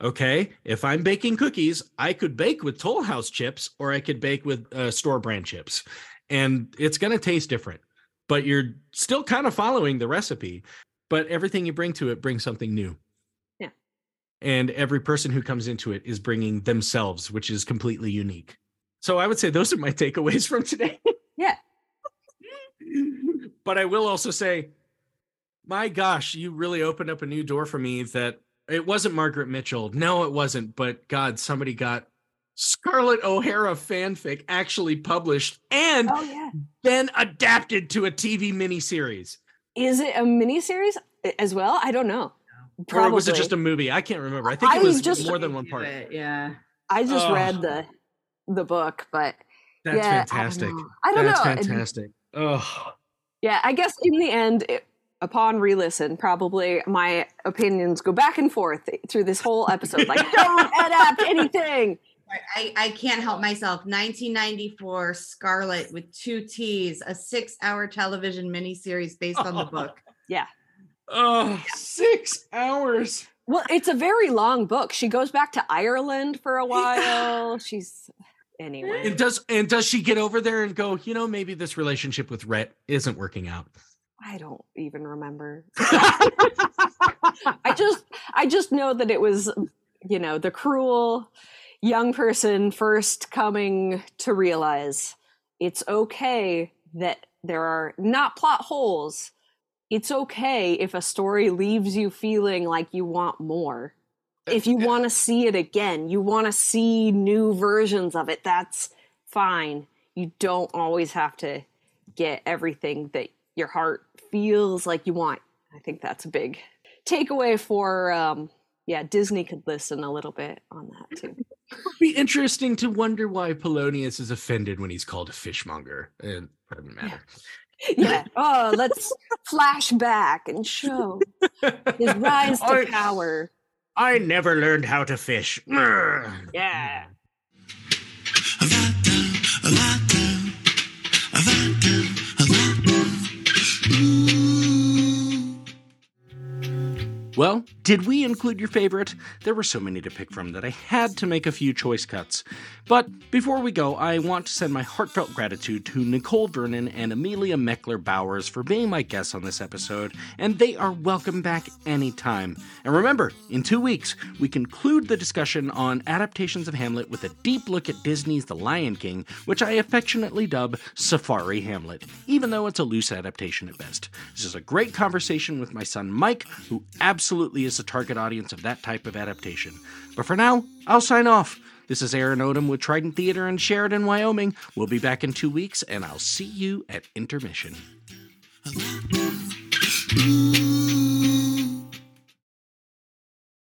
Okay. If I'm baking cookies, I could bake with Toll House chips or I could bake with uh, store brand chips. And it's going to taste different, but you're still kind of following the recipe. But everything you bring to it brings something new Yeah. and every person who comes into it is bringing themselves which is completely unique so i would say those are my takeaways from today Yeah. but i will also say my gosh you really opened up a new door for me that it wasn't margaret mitchell no it wasn't but god somebody got scarlett o'hara fanfic actually published and Oh yeah. then adapted to a tv miniseries Is it a miniseries as well? I don't know. or was it just a movie i can't remember i think I it was just- more than one part it, Yeah. I just Oh. read the the book, but that's yeah, fantastic I don't know. I don't That's know. Fantastic. Oh, Yeah, I guess in the end, it, upon re-listen, probably my opinions go back and forth through this whole episode. Like, don't adapt anything. I, I can't help myself. 1994 Scarlett with two T's, a six hour television miniseries based on the book. Yeah. oh, six hours. Well, it's a very long book. She goes back to Ireland for a while. She's anyway. And does and does she get over there and go? You know, maybe this relationship with Rhett isn't working out. I don't even remember. I just I just know that it was you know the cruel young person first coming to realize it's okay that there are not plot holes. It's okay if a story leaves you feeling like you want more. If you want to see it again, you want to see new versions of it, that's fine. You don't always have to get everything that your heart feels like you want. I think that's a big takeaway for um yeah, Disney could listen a little bit on that too. It'd be interesting to wonder why Polonius is offended when he's called a fishmonger. And it doesn't matter. yeah. Oh, let's flash back and show his rise to I- power. I never learned how to fish. Grr. Yeah. Well, did we include your favorite? There were so many to pick from that I had to make a few choice cuts. But before we go, I want to send my heartfelt gratitude to Nicole Vernon and Amelia Meckler Bowers for being my guests on this episode, and they are welcome back anytime. And remember, in two weeks, we conclude the discussion on adaptations of Hamlet with a deep look at Disney's The Lion King, which I affectionately dub Safari Hamlet, even though it's a loose adaptation at best. This is a great conversation with my son Mike, who absolutely absolutely is the target audience of that type of adaptation. But for now, I'll sign off. This is Aaron Odom with Trident Theatre in Sheridan, Wyoming. We'll be back in two weeks, and I'll see you at intermission.